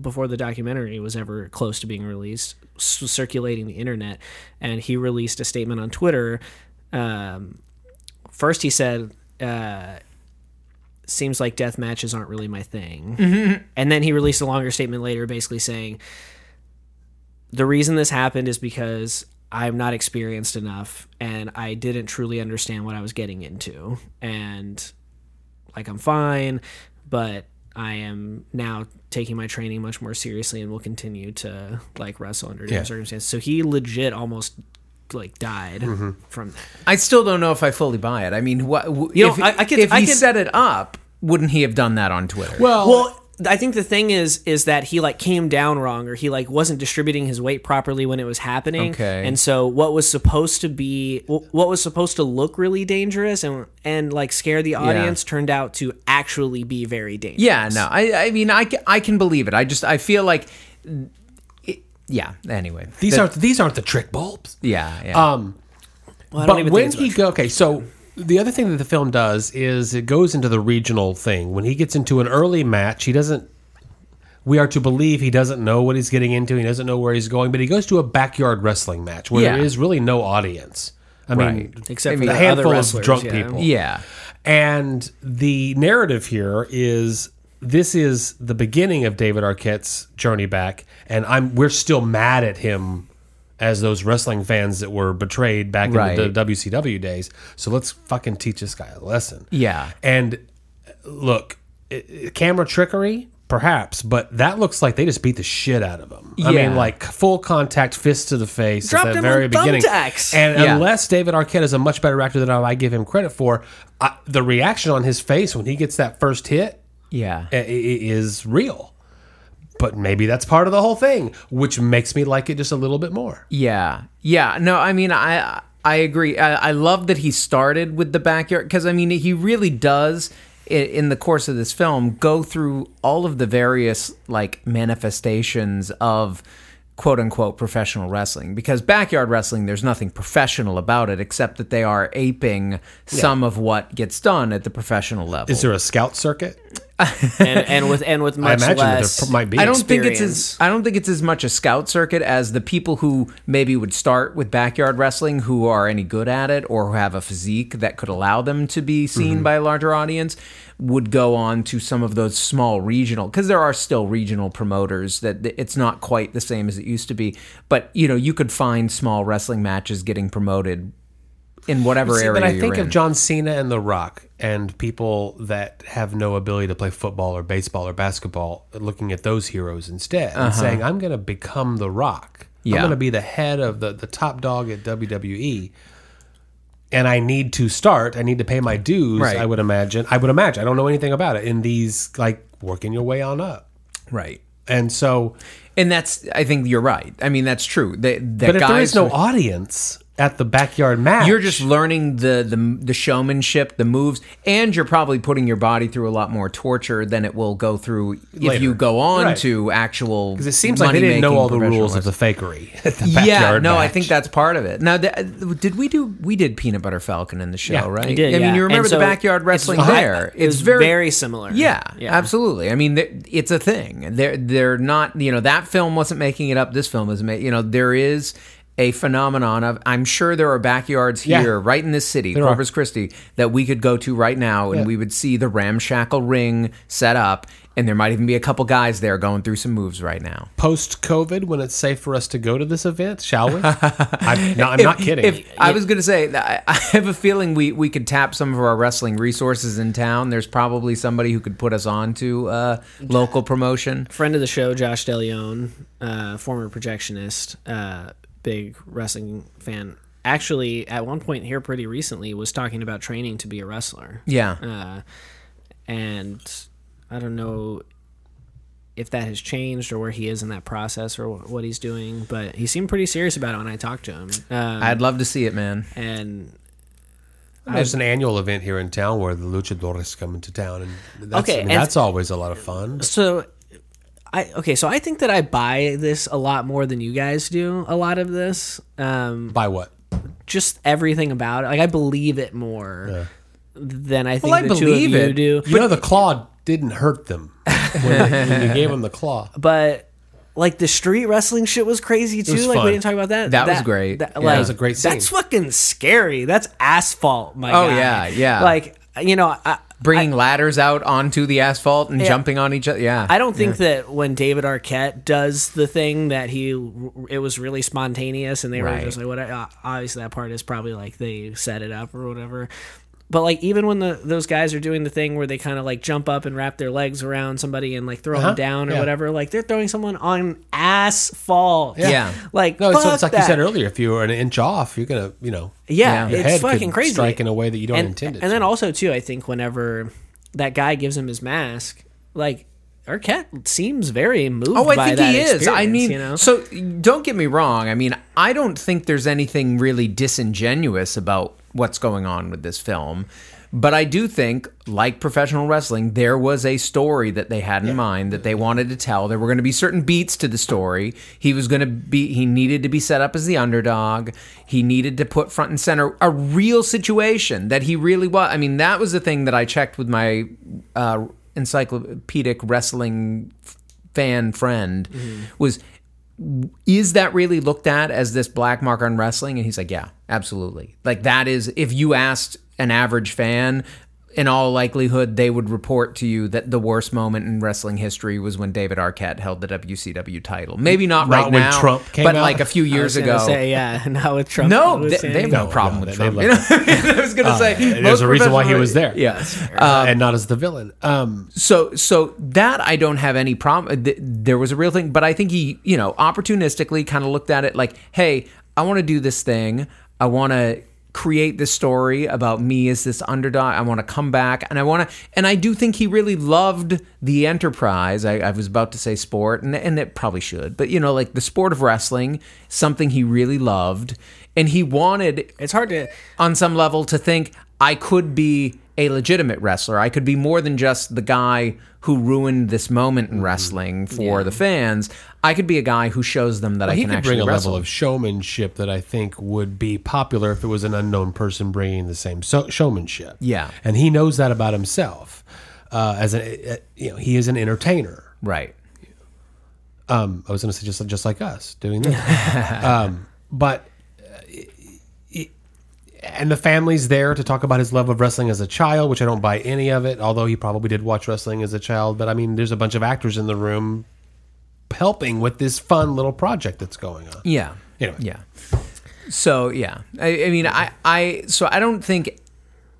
S1: before the documentary was ever close to being released circulating the internet and he released a statement on twitter um, first he said uh, seems like death matches aren't really my thing. And then he released a longer statement later basically saying the reason this happened is because I'm not experienced enough and I didn't truly understand what I was getting into. And like I'm fine, but I am now taking my training much more seriously and will continue to like wrestle under different
S4: Yeah.
S1: circumstances. So he legit almost like died mm-hmm. from that.
S3: I still don't know if I fully buy it. I mean, what
S1: You know,
S3: if,
S1: I- I could-
S3: if
S1: I
S3: he
S1: could-
S3: set it up, wouldn't he have done that on Twitter?
S4: well,
S1: Well, I think the thing is is that he like came down wrong or he like wasn't distributing his weight properly when it was happening.
S3: Okay.
S1: And so what was supposed to be what was supposed to look really dangerous and and like scare the audience turned out to actually be very dangerous.
S3: Yeah, no, I, I mean, I, ca- I can believe it. I just, I feel like, it, yeah. Anyway,
S4: These
S3: That-
S4: aren't these aren't the trick bulbs.
S3: yeah, yeah.
S4: Um,
S1: Well, I don't
S4: but
S1: even
S4: when
S1: think
S4: he go okay, so the other thing that the film does is it goes into the regional thing. When he gets into an early match, he doesn't. We are to believe he doesn't know what he's getting into. He doesn't know where he's going, but he goes to a backyard wrestling match where there
S3: Yeah.
S4: is really no audience. I mean,
S3: Right.
S1: except for
S3: mean,
S1: the
S4: a
S1: other
S4: handful of drunk
S1: yeah.
S4: people.
S3: yeah,
S4: And the narrative here is this is the beginning of David Arquette's journey back, and I'm we're still mad at him as those wrestling fans that were betrayed back
S3: Right.
S4: in the WCW days. So let's fucking teach this guy a lesson.
S3: Yeah.
S4: And uh, look, i- i- camera trickery, perhaps, but that looks like they just beat the shit out of him.
S3: Yeah.
S4: I mean, like full contact, fist to the face
S1: Dropped
S4: at the
S1: him
S4: very
S1: on
S4: beginning.
S1: thumbtacks.
S4: And
S3: Yeah.
S4: unless David Arquette is a much better actor than I give him credit for, I, the reaction on his face when he gets that first hit
S3: yeah.
S4: i- i- is real. But maybe that's part of the whole thing, which makes me like it just a little bit more.
S3: Yeah, yeah. No, I mean, I I agree. I, I love that he started with the backyard because I mean, he really does in the course of this film go through all of the various like manifestations of quote unquote professional wrestling because backyard wrestling there's nothing professional about it except that they are aping some of what gets done at the professional level.
S4: Is there a scout circuit?
S1: And, and with and with <laughs>
S4: I
S1: much
S4: imagine
S1: less
S4: there might be.
S3: I don't think it's as I don't think it's as much a scout circuit as the people who maybe would start with backyard wrestling who are any good at it or who have a physique that could allow them to be seen
S4: Mm-hmm.
S3: by a larger audience would go on to some of those small regional because there are still regional promoters that that it's not quite the same as it used to be but you know you could find small wrestling matches getting promoted in whatever
S4: See,
S3: area
S4: but I think
S3: in.
S4: of John Cena and The Rock and people that have no ability to play football or baseball or basketball, looking at those heroes instead and uh-huh. saying, "I'm going to become The Rock. I'm going to be the head of the the top dog at WWE." And I need to start. I need to pay my dues.
S3: Right.
S4: I would imagine. I would imagine. I don't know anything about it. In these, like working your way on up,
S3: right
S4: and so.
S3: and that's I think you're right I mean that's true the, the
S4: But if there is no audience at the backyard match,
S3: You're just learning the, the the showmanship, the moves, and you're probably putting your body through a lot more torture than it will go through if
S4: Later.
S3: you go on
S4: Right.
S3: to actual.
S4: Because it seems like they didn't know all the rules of the fakery <laughs> at the.
S3: Yeah,
S4: backyard
S3: no, I think that's part of it. Now, th- did we do? We did Peanut Butter Falcon in the show,
S4: Yeah,
S3: right?
S1: We did,
S3: I mean, you remember
S1: so
S3: the backyard wrestling
S1: uh-huh.
S3: there?
S1: It was very similar.
S3: Yeah,
S1: Yeah.
S3: absolutely. I mean, it's a thing. They're they're not. You know, that film wasn't making it up. This film is. Ma- you know, there is a phenomenon of. I'm sure there are backyards
S4: Yeah.
S3: here, right in this city,
S4: There are.
S3: Corpus Christi, that we could go to right now, and
S4: Yeah.
S3: we would see the ramshackle ring set up, and there might even be a couple guys there going through some moves right now.
S4: post COVID when it's safe for us to go to this event, shall we? <laughs> I'm, no, I'm not kidding.
S3: If, I was going to say, I I have a feeling we, we could tap some of our wrestling resources in town. There's probably somebody who could put us on to uh, local promotion.
S1: friend of the show, Josh DeLeon, uh, former projectionist, uh, big wrestling fan. Actually, at one point here, pretty recently, was talking about training to be a wrestler.
S3: Yeah.
S1: Uh, and I don't know if that has changed or where he is in that process or wh- what he's doing, but he seemed pretty serious about it when I talked to him. Um,
S3: I'd love to see it, man.
S1: and
S4: There's an annual event here in town where the luchadores come into town, and that's,
S1: Okay,
S4: I mean,
S1: and-
S4: that's always a lot of fun.
S1: so I okay, so I think that I buy this a lot more than you guys do. A lot of this, um,
S4: By what?
S1: just everything about it. Like I believe it more than I think
S3: Well, I
S1: the two
S3: believe
S1: of you
S3: it,
S1: do.
S4: You know, the claw didn't hurt them when, when you gave them the claw. <laughs>
S1: But like the street wrestling shit was crazy too.
S4: was
S1: like
S4: fun.
S1: we didn't talk about that.
S3: That was great.
S1: That,
S3: Yeah.
S1: like,
S3: That
S4: was a great scene.
S1: That's fucking scary. That's asphalt, my
S3: Oh,
S1: guy.
S3: yeah, yeah.
S1: Like you know, I,
S3: Bringing ladders out onto the asphalt and jumping on each other. Yeah.
S1: I don't think that when David Arquette does the thing that he, it was really spontaneous, and they
S3: Right.
S1: were just like, "What?" uh, Obviously, that part is probably like they set it up or whatever. But like even when the those guys are doing the thing where they kind of like jump up and wrap their legs around somebody and like throw
S4: Uh-huh.
S1: them down or
S4: Yeah.
S1: whatever, like they're throwing someone on asphalt.
S3: Yeah.
S1: like
S4: No, it's,
S1: fuck
S4: it's like you said earlier. If you were an inch off, you're gonna, you know,
S1: Yeah,
S3: Yeah.
S4: your
S1: it's
S4: head
S1: fucking
S4: could
S1: crazy.
S4: strike in a way that you don't
S1: and,
S4: intend it.
S1: And then also too, I think whenever that guy gives him his mask, like Arquette seems very moved.
S3: Oh, I
S1: by
S3: think
S1: that
S3: he is. I mean,
S1: you know?
S3: so don't get me wrong. I mean, I don't think there's anything really disingenuous about what's going on with this film. But I do think, like professional wrestling, there was a story that they had in mind that they wanted to tell. There were going to be certain beats to the story. He was going to be, he needed to be set up as the underdog. He needed to put front and center a real situation that he really was. I mean, that was the thing that I checked with my uh, encyclopedic wrestling fan friend was is that really looked at as this black mark on wrestling? And he's like yeah absolutely. Like that is if you asked an average fan in all likelihood they would report to you that the worst moment in wrestling history was when David Arquette held the WCW title maybe not,
S4: Not
S3: right
S4: when
S3: now
S4: Trump came
S3: but
S4: out?
S3: like a few
S1: I was
S3: years ago
S1: say yeah. <laughs> Now with Trump,
S3: no, they, they have no
S4: No,
S3: problem
S4: no,
S3: with
S4: they-
S3: Trump.
S4: they
S3: You know? <laughs> I was gonna say
S4: There's a reason why he was there.
S3: Yeah,
S4: Uh, and not as the villain. Um,
S3: so so that I don't have any problem. There was a real thing, but I think he, you know, opportunistically kind of looked at it like, hey, I want to do this thing. I want to create this story about me as this underdog. I want to come back, and I want to, and I do think he really loved the enterprise. I, I was about to say sport, and and it probably should, but you know, like the sport of wrestling, something he really loved, and he wanted
S1: It's hard to.
S3: on some level to think I could be a legitimate wrestler. I could be more than just the guy who ruined this moment
S4: Mm-hmm.
S3: in wrestling for the fans. I could be a guy who shows them that I
S4: he
S3: can
S4: could bring a
S3: wrestle.
S4: level of showmanship that I think would be popular if it was an unknown person bringing the same so- showmanship.
S3: Yeah.
S4: and he knows that about himself. Uh, as a, uh, you know, he is an entertainer.
S3: right.
S4: Um, I was going to say just just like us doing this, <laughs> um, but uh, and the family's there to talk about his love of wrestling as a child, which I don't buy any of it. Although he probably did watch wrestling as a child, but I mean, there's a bunch of actors in the room helping with this fun little project that's going on.
S3: Yeah.
S4: Anyway.
S3: Yeah. So yeah, I, I mean, I, I, so I don't think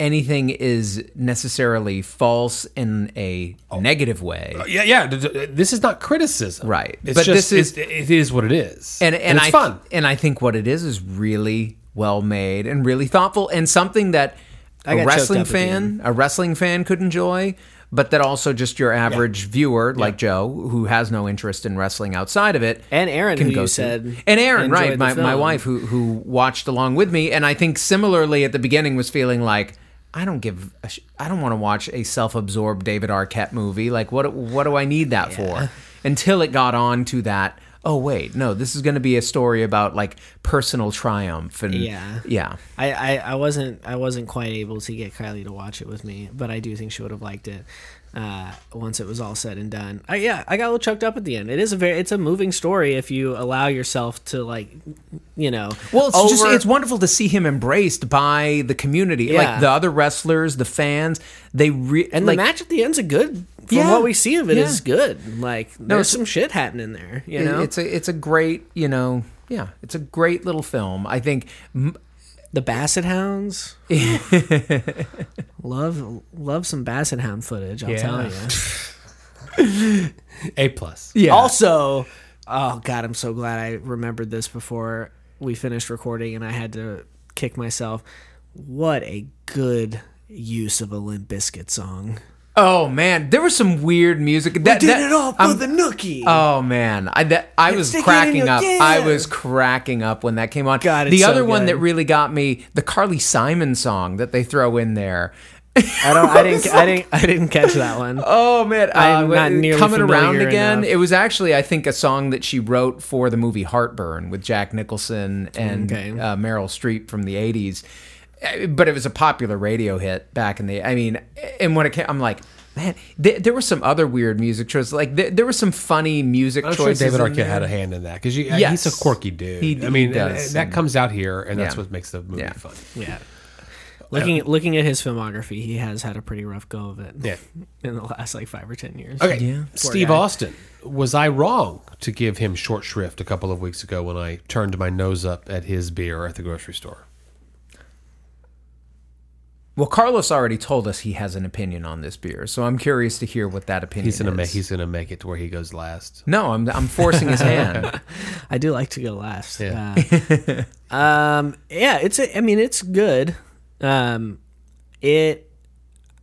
S3: anything is necessarily false in a
S4: Oh.
S3: negative way.
S4: Uh, yeah, yeah. d- This is not criticism,
S3: Right.
S4: It's
S3: But
S4: just
S3: this is-
S4: it, it is what it is,
S3: and and,
S4: it's
S3: I
S4: fun.
S3: and I think what it is is really well made and really thoughtful and something that a wrestling
S1: up at the
S3: fan a wrestling fan could enjoy, but that also just your average viewer like Joe who has no interest in wrestling outside of it
S1: And Aaron,
S3: can
S1: who
S3: go
S1: said
S3: and Aaron right my, my wife who who watched along with me and I think similarly at the beginning was feeling like. I don't give. Sh- I don't want to watch a self-absorbed David Arquette movie. Like, what? What do I need that for? Until it got on to that. Oh wait, no. This is going to be a story about like personal triumph and
S1: Yeah.
S3: yeah.
S1: I, I, I wasn't I wasn't quite able to get Kylie to watch it with me, but I do think she would have liked it uh, once it was all said and done. I, yeah, I got a little choked up at the end. It is a very it's a moving story if you allow yourself to like, you know.
S3: Well, it's just it's wonderful to see him embraced by the community,
S1: Yeah.
S3: like the other wrestlers, the fans. They re-
S1: and
S3: like,
S1: the match at the end's a good. From
S3: Yeah,
S1: what we see of it is
S3: yeah.
S1: good. Like there's some shit happening there. You
S3: it-
S1: know,
S3: it's a it's a great you know yeah it's a great little film. I think m-
S1: the Basset Hounds. <laughs> love love some Basset Hound footage. I'll
S4: Yeah.
S1: tell you. <laughs>
S4: A plus.
S3: yeah
S1: Also, oh god, I'm so glad I remembered this before we finished recording, and I had to kick myself. What a good use of a Limp Bizkit song.
S3: Oh man, there was some weird music. That, that- I'm-
S1: the nookie.
S3: Oh man, I that, I was
S1: it
S3: cracking up.
S1: yeah.
S3: I was cracking up when that came on.
S1: God,
S3: the
S1: it's so
S3: other one that really got me, the Carly Simon song that they throw in there.
S1: I don't. I didn't. I didn't. I didn't catch that one. <laughs>
S3: Oh man,
S1: I'm
S3: uh,
S1: not nearly
S3: coming around again.
S1: enough.
S3: It was actually, I think, a song that she wrote for the movie Heartburn with Jack Nicholson and
S1: Okay.
S3: uh, Meryl Streep from the '80s. Uh, But it was a popular radio hit back in the. I mean, and when it came, I'm like. Man, there, there were some other weird music choices. Like there, there were some funny music
S4: I'm sure
S3: choices.
S4: David Arquette had a hand in that because
S3: Yes.
S4: he's a quirky dude.
S3: He-
S4: I mean,
S3: he
S4: and- and that
S3: and-
S4: comes out here, and that's
S3: Yeah.
S4: what makes the movie
S3: Yeah.
S4: fun.
S1: Yeah. Looking at looking at his filmography, he has had a pretty rough go of it.
S4: Yeah. <laughs>
S1: In the last like five or ten years.
S4: Okay,
S3: Yeah.
S4: Steve
S1: guy.
S4: Austin. Was I wrong to give him short shrift a couple of weeks ago when I turned my nose up at his beer at the grocery store?
S3: Well, Carlos already told us he has an opinion on this beer, so I'm curious to hear what that opinion
S4: He's gonna
S3: is.
S4: make he's gonna make it to where he goes last.
S3: no, I'm I'm forcing his hand. <laughs>
S1: I do like to go last.
S4: Yeah.
S1: Uh, um, yeah, it's. A, I mean, it's good. Um, it,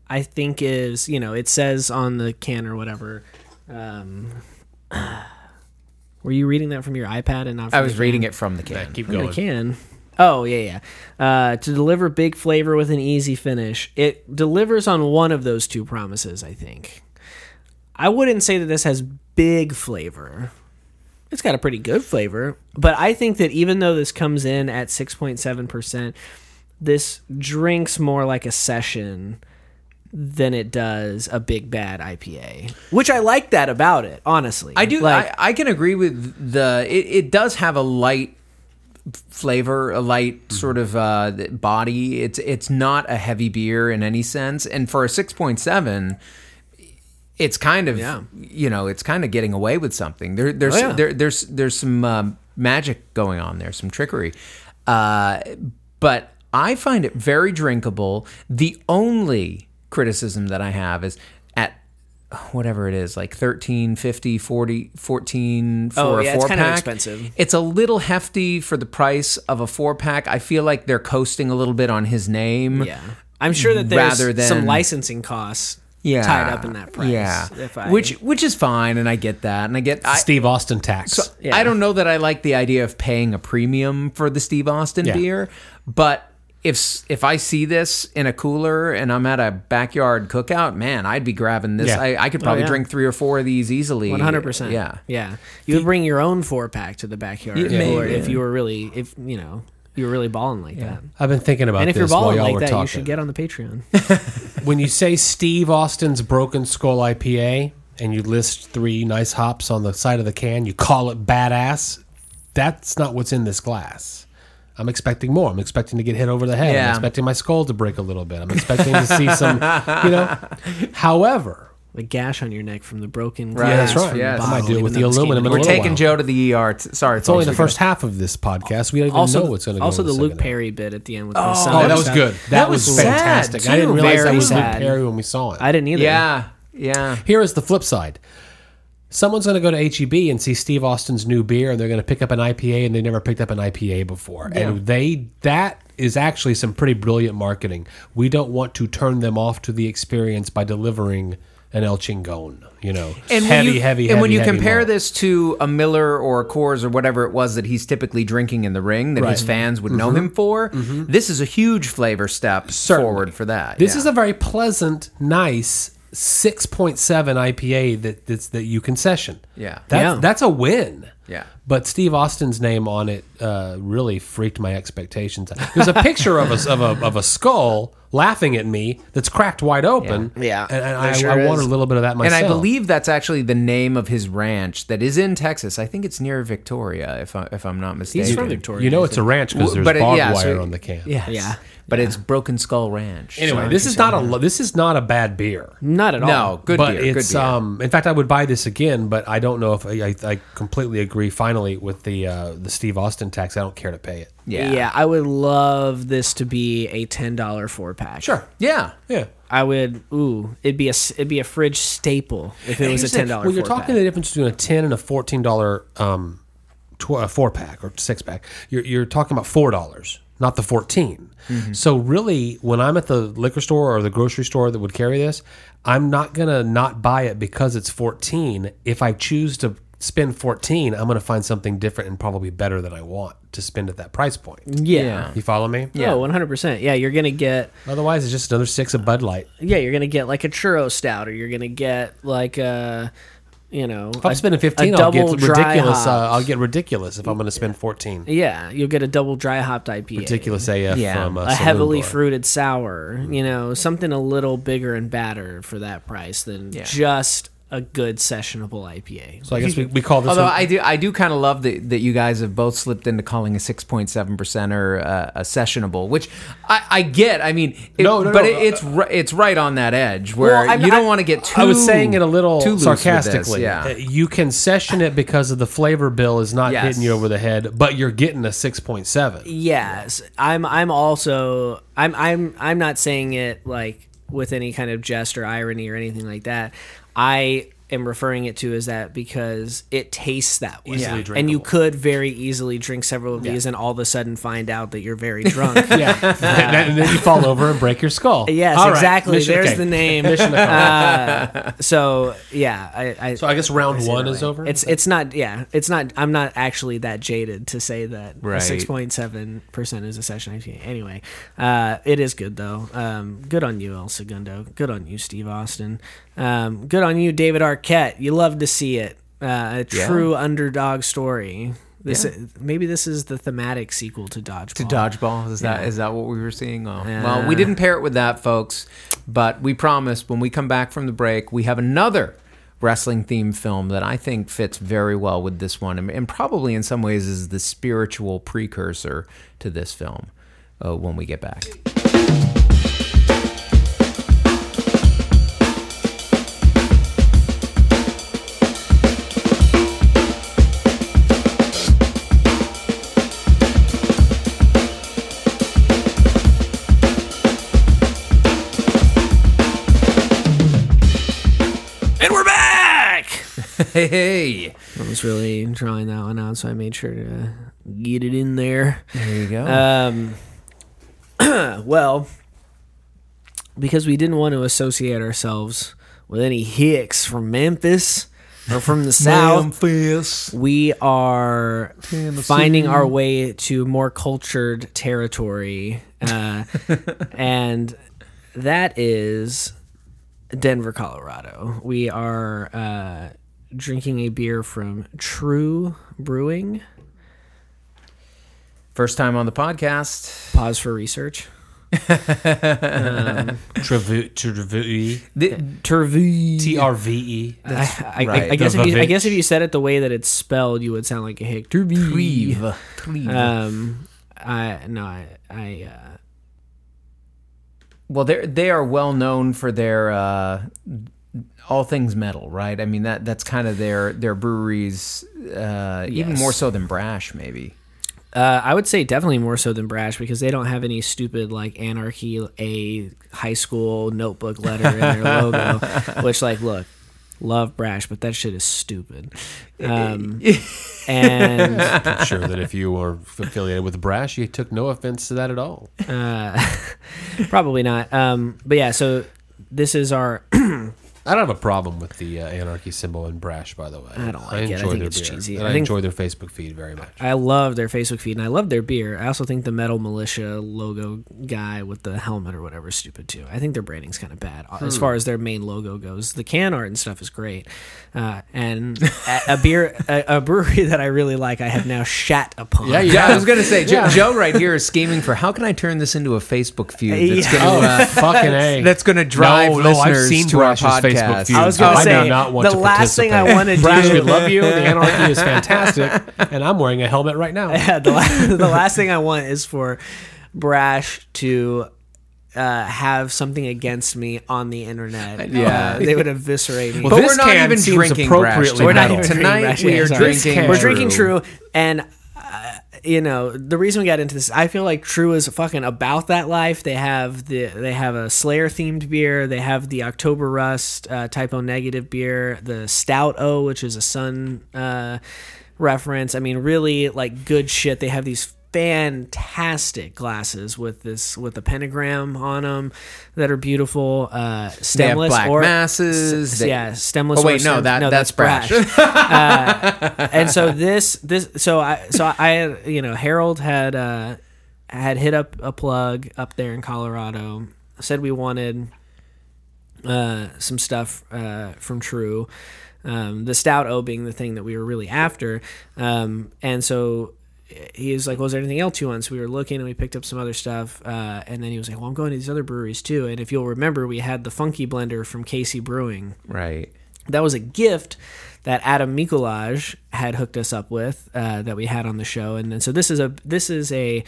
S1: I think is you know it says on the can or whatever, Um, <sighs> were you reading that from your iPad and not? From
S3: I was
S1: the
S3: reading it from the can.
S4: Keep
S1: From the
S4: going.
S1: can. Oh yeah, yeah. Uh, to deliver big flavor with an easy finish, it delivers on one of those two promises. I think. I wouldn't say that this has big flavor. It's got a pretty good flavor, but I think that even though this comes in at six point seven percent, this drinks more like a session than it does a big bad IPA. Which I like that about it, honestly.
S3: I do.
S1: Like,
S3: I, I can agree with the. It, it does have a light flavor, a light sort of uh, body. It's it's not a heavy beer in any sense, and for a six point seven. It's kind of,
S1: Yeah.
S3: you know, it's kind of getting away with something. There, there's,
S1: Oh, yeah.
S3: there, there's, there's some um, magic going on there, some trickery. Uh, but I find it very drinkable. The only criticism that I have is whatever it is, like 13, 50, 40, 14 for
S1: Oh,
S3: a
S1: yeah, it's
S3: four
S1: kind of
S3: pack.
S1: expensive.
S3: It's a little hefty for the price of a four pack. I feel like they're coasting a little bit on his name.
S1: Yeah. I'm sure that there's
S3: Rather
S1: some licensing costs
S3: Yeah.
S1: tied up in that price.
S3: Yeah.
S1: If I,
S3: which which is fine and I get that. And I get I,
S4: Steve Austin tax.
S1: Yeah.
S3: I don't know that I like the idea of paying a premium for the Steve Austin
S4: Yeah.
S3: beer, but if if I see this in a cooler and I'm at a backyard cookout, man, I'd be grabbing this.
S4: Yeah.
S3: I, I could oh, probably
S1: yeah.
S3: drink three or four of these easily.
S1: 100%.
S3: Yeah.
S1: Yeah. You would bring your own four pack to the backyard
S3: Yeah,
S1: or
S3: maybe.
S1: if you were really, if, you know, you were really balling like that.
S4: I've been thinking about
S1: And if you're
S4: while
S1: balling
S4: y'all
S1: like that,
S4: talking.
S1: you should get on the Patreon. <laughs> <laughs>
S4: when you say Steve Austin's Broken Skull IPA and you list three nice hops on the side of the can, you call it badass. That's not what's in this glass. I'm expecting more. I'm expecting to get hit over the head.
S3: Yeah.
S4: I'm expecting my skull to break a little bit. I'm expecting to see some, you know. <laughs> However,
S1: the gash on your neck from the broken
S3: Right.
S4: yeah, that's right.
S1: from the
S4: I might
S1: bottle,
S4: do it with the
S1: it's
S4: aluminum
S1: came
S4: in a
S3: We're taking
S4: while.
S3: Joe to the ER. T- sorry,
S4: it's only
S3: folks,
S4: the
S3: we
S4: first half of this podcast. We don't even
S1: also,
S4: know what's going to go.
S1: also
S4: in
S1: the Luke
S4: second half.
S1: Perry bit at the end with
S3: Oh,
S1: the sun.
S4: Oh, that was
S1: stuff.
S4: good. That,
S3: That
S4: was,
S3: was sad,
S4: fantastic. I
S3: too.
S4: didn't realize that
S1: Very
S4: was Luke. Perry when we saw it.
S1: I didn't either.
S3: Yeah, yeah.
S4: Here is the flip side. Someone's going to go to HEB and see Steve Austin's new beer, and they're going to pick up an IPA, and they never picked up an IPA before. And they that is actually some pretty brilliant marketing. We don't want to turn them off to the experience by delivering an El Chingon. You know,
S3: And
S4: heavy,
S3: you,
S4: heavy,
S3: and when you compare
S4: malt.
S3: this to a Miller or a Coors or whatever it was that he's typically drinking in the ring that his
S4: Right. Mm-hmm.
S3: fans would know him for, this is a huge flavor step
S4: Certainly.
S3: forward for that.
S4: This
S3: yeah.
S4: is a very pleasant, nice six point seven IPA that that's, that you can session.
S3: Yeah.
S4: that's,
S1: Yeah.
S4: that's a win.
S3: Yeah.
S4: But Steve Austin's name on it uh, really freaked my expectations. There's a picture of a, of a of a skull laughing at me that's cracked wide open.
S1: Yeah.
S4: and, and I,
S1: sure
S4: I want a little bit of that
S3: and. I believe that's actually the name of his ranch that is in Texas. I think it's near Victoria, if I, if I'm not mistaken.
S1: He's from Victoria.
S4: you know it's a ranch because there's
S3: but it-
S4: barbed
S3: yeah,
S4: wire
S3: so-
S4: on the can.
S3: Yes.
S1: Yeah.
S3: But it's Broken Skull Ranch.
S4: Anyway,
S3: So-
S4: this is not a lo- this is not a bad beer.
S1: Not at all.
S3: no good
S4: but
S3: beer.
S4: it's
S3: good beer.
S4: um. In fact, I would buy this again, but I don't know if I, I, I completely agree. Finally, with the uh, the Steve Austin tax, I don't care to pay it.
S3: Yeah.
S1: Yeah. I would love this to be a ten dollar four pack. Sure.
S3: Yeah.
S4: Yeah.
S1: I would. Ooh, it'd be a it'd be a fridge staple if it was a ten dollar.
S4: When you're talking the difference between a ten and a fourteen dollar um, tw- uh, four pack or six pack, you're you're talking about four dollars, not the 14
S1: Mm-hmm.
S4: So really, when I'm at the liquor store or the grocery store that would carry this, I'm not gonna not buy it because it's fourteen. If I choose to spend fourteen, I'm gonna find something different and probably better than I want to spend at that price point.
S1: yeah.
S4: You follow me?
S1: Yeah, one hundred percent. Yeah, you're gonna get
S4: Otherwise, it's just another six of Bud Light.
S1: yeah, you're gonna get like a churro stout, or you're gonna get like a, you know,
S4: If I'm
S1: a-
S4: spending fifteen, I'll get
S1: double
S4: ridiculous. Uh. I'll get ridiculous if I'm going to spend fourteen.
S1: yeah, you'll get a double dry hopped IPA,
S4: Ridiculous AF
S3: Yeah.
S4: from uh,
S1: a heavily
S4: Bar.
S1: fruited sour. You know, something a little bigger and badder for that price than just a good sessionable IPA.
S4: So I guess we, we call this.
S3: Although
S4: one-
S3: I do, I do kind of love that, that you guys have both slipped into calling a six point seven percenter uh, a sessionable, which I, I get. I mean, it,
S4: No, no,
S3: but
S4: no,
S3: it, it's ri- it's right on that edge where
S1: Well,
S3: you don't want to get too.
S4: I was saying it a little
S3: too this,
S4: sarcastically.
S3: Yeah,
S4: Uh, You can session it because of the flavor bill is not
S3: Yes.
S4: hitting you over the head, but you're getting a six point seven.
S1: Yes, I'm. I'm also. I'm. I'm. I'm not saying it like with any kind of jest or irony or anything like that. I am referring it to as that because it tastes that way,
S4: Easily
S1: and you could very easily drink several of these and all of a sudden find out that you're very <laughs> drunk.
S4: Yeah, <laughs> and, then, and then you fall over and break your skull.
S1: Yes,
S4: All right,
S1: exactly.
S4: mission-
S1: There's
S4: okay.
S1: the name.
S4: Mission accomplished.
S1: So yeah, I, I
S4: So I guess round
S1: I
S4: one is over.
S1: It's it's not yeah, it's not. I'm not actually that jaded to say that
S3: Right.
S1: six point seven percent is a session IPA. Anyway, uh, it is good though. Um, good on you, El Segundo. Good on you, Steve Austin. Um, good on you, David Arquette. You love to see it. Uh, a true underdog story. This maybe this is the thematic sequel to Dodgeball.
S3: To dodgeball is that
S1: Yeah.
S3: is that what we were seeing? Oh,
S1: Yeah.
S3: well, we didn't pair it with that, folks. But we promise when we come back from the break, we have another wrestling themed film that I think fits very well with this one, and, and probably in some ways is the spiritual precursor to this film. Uh, when we get back. Hey, hey,
S1: I was really drawing that one out, so I made sure to get it in there.
S3: there you go.
S1: Um, <clears throat> well, because we didn't want to associate ourselves with any hicks from Memphis or from the <laughs> South,
S3: Memphis.
S1: we are finding our way to more cultured territory. Uh, <laughs> and that is Denver, Colorado. We are uh, drinking a beer from TRVE Brewing.
S3: First time on the podcast.
S1: Pause for research. <laughs>
S4: Trevu- Trevu-
S3: The-
S1: Turvu.
S4: T R V E.
S1: I, I,
S3: right.
S1: I guess if you, I guess if you said it the way that it's spelled, you would sound like a hick. Turvu.
S3: Treve. Treve.
S1: Um, I no, I, I uh,
S3: Well, they they are well known for their uh, all things metal, right? I mean that that's kind of their their breweries, uh, even more so than Brash, maybe.
S1: uh, I would say definitely more so than Brash because they don't have any stupid like anarchy a high school notebook letter in their logo. <laughs> Which like, look, love Brash, but that shit is stupid. Um, <laughs> and
S4: I'm sure that if you were affiliated with Brash, you took no offense to that at all.
S1: uh, <laughs> probably not. Um, but yeah, so this is our <clears throat>
S4: I don't have a problem with the uh, anarchy symbol and Brash, by the way.
S1: I don't like it. I think it's
S4: beer,
S1: cheesy.
S4: and
S1: I
S4: I,
S1: think-
S4: enjoy their Facebook feed very much.
S1: I love their Facebook feed and I love their beer. I also think the Metal Militia logo guy with the helmet or whatever is stupid too. I think their branding's kind of bad as
S3: Hmm.
S1: far as their main logo goes. The can art and stuff is great, uh, and a, a beer, a, a brewery that I really like, I have now shat upon.
S4: Yeah, you
S3: Yeah, I was gonna say Jo- Joe right here is scheming for how can I turn this into a Facebook feud that's
S1: Yeah.
S3: gonna
S4: Oh,
S3: uh, <laughs>
S4: fucking a!
S3: that's gonna drive
S4: no, no, I've
S3: listeners
S4: seen
S3: to our
S4: Brash's Facebook feud.
S1: I was gonna say
S4: not want
S1: the
S4: to
S1: last thing I
S4: participate.
S1: want to <laughs> do.
S4: Brash, we love you. <laughs> The anarchy is fantastic, and I'm wearing a helmet right now.
S1: Yeah, the, la- <laughs> the last thing I want is for Brash to uh, have something against me on the internet.
S3: Yeah.
S1: Uh, they would eviscerate me.
S4: Well,
S3: but
S4: this
S3: we're not even drinking
S4: appropriately
S3: Brash
S1: We're not
S3: tonight.
S1: even drinking
S3: tonight. We are drinking.
S1: We're drinking TRVE, and you know the reason we got into this, I feel like TRVE is fucking about that life. They have the they have a Slayer themed beer. They have the October Rust uh, Type O Negative beer, the Stout O, which is a Sun uh, reference. I mean, really like good shit. They have these fantastic glasses with this with a pentagram on them that are beautiful. Uh, stemless
S3: They have black
S1: or
S3: masses.
S1: S-
S3: They-
S1: yeah, stemless.
S3: Oh wait, no,
S1: stem-
S3: that that's, Brash. <laughs>
S1: and so this this so I so I you know Harold had uh had hit up a plug up there in Colorado said we wanted uh some stuff uh from TRVE um the stout o being the thing that we were really after um and so he was like, "Was there anything else you want?" So we were looking, and we picked up some other stuff. Uh, and then he was like, "Well, I'm going to these other breweries too." And if you'll remember, we had the Funky Blender from Casey Brewing,
S3: right.
S1: that was a gift that Adam Mikolaj had hooked us up with uh, that we had on the show, and, then so this is a this is a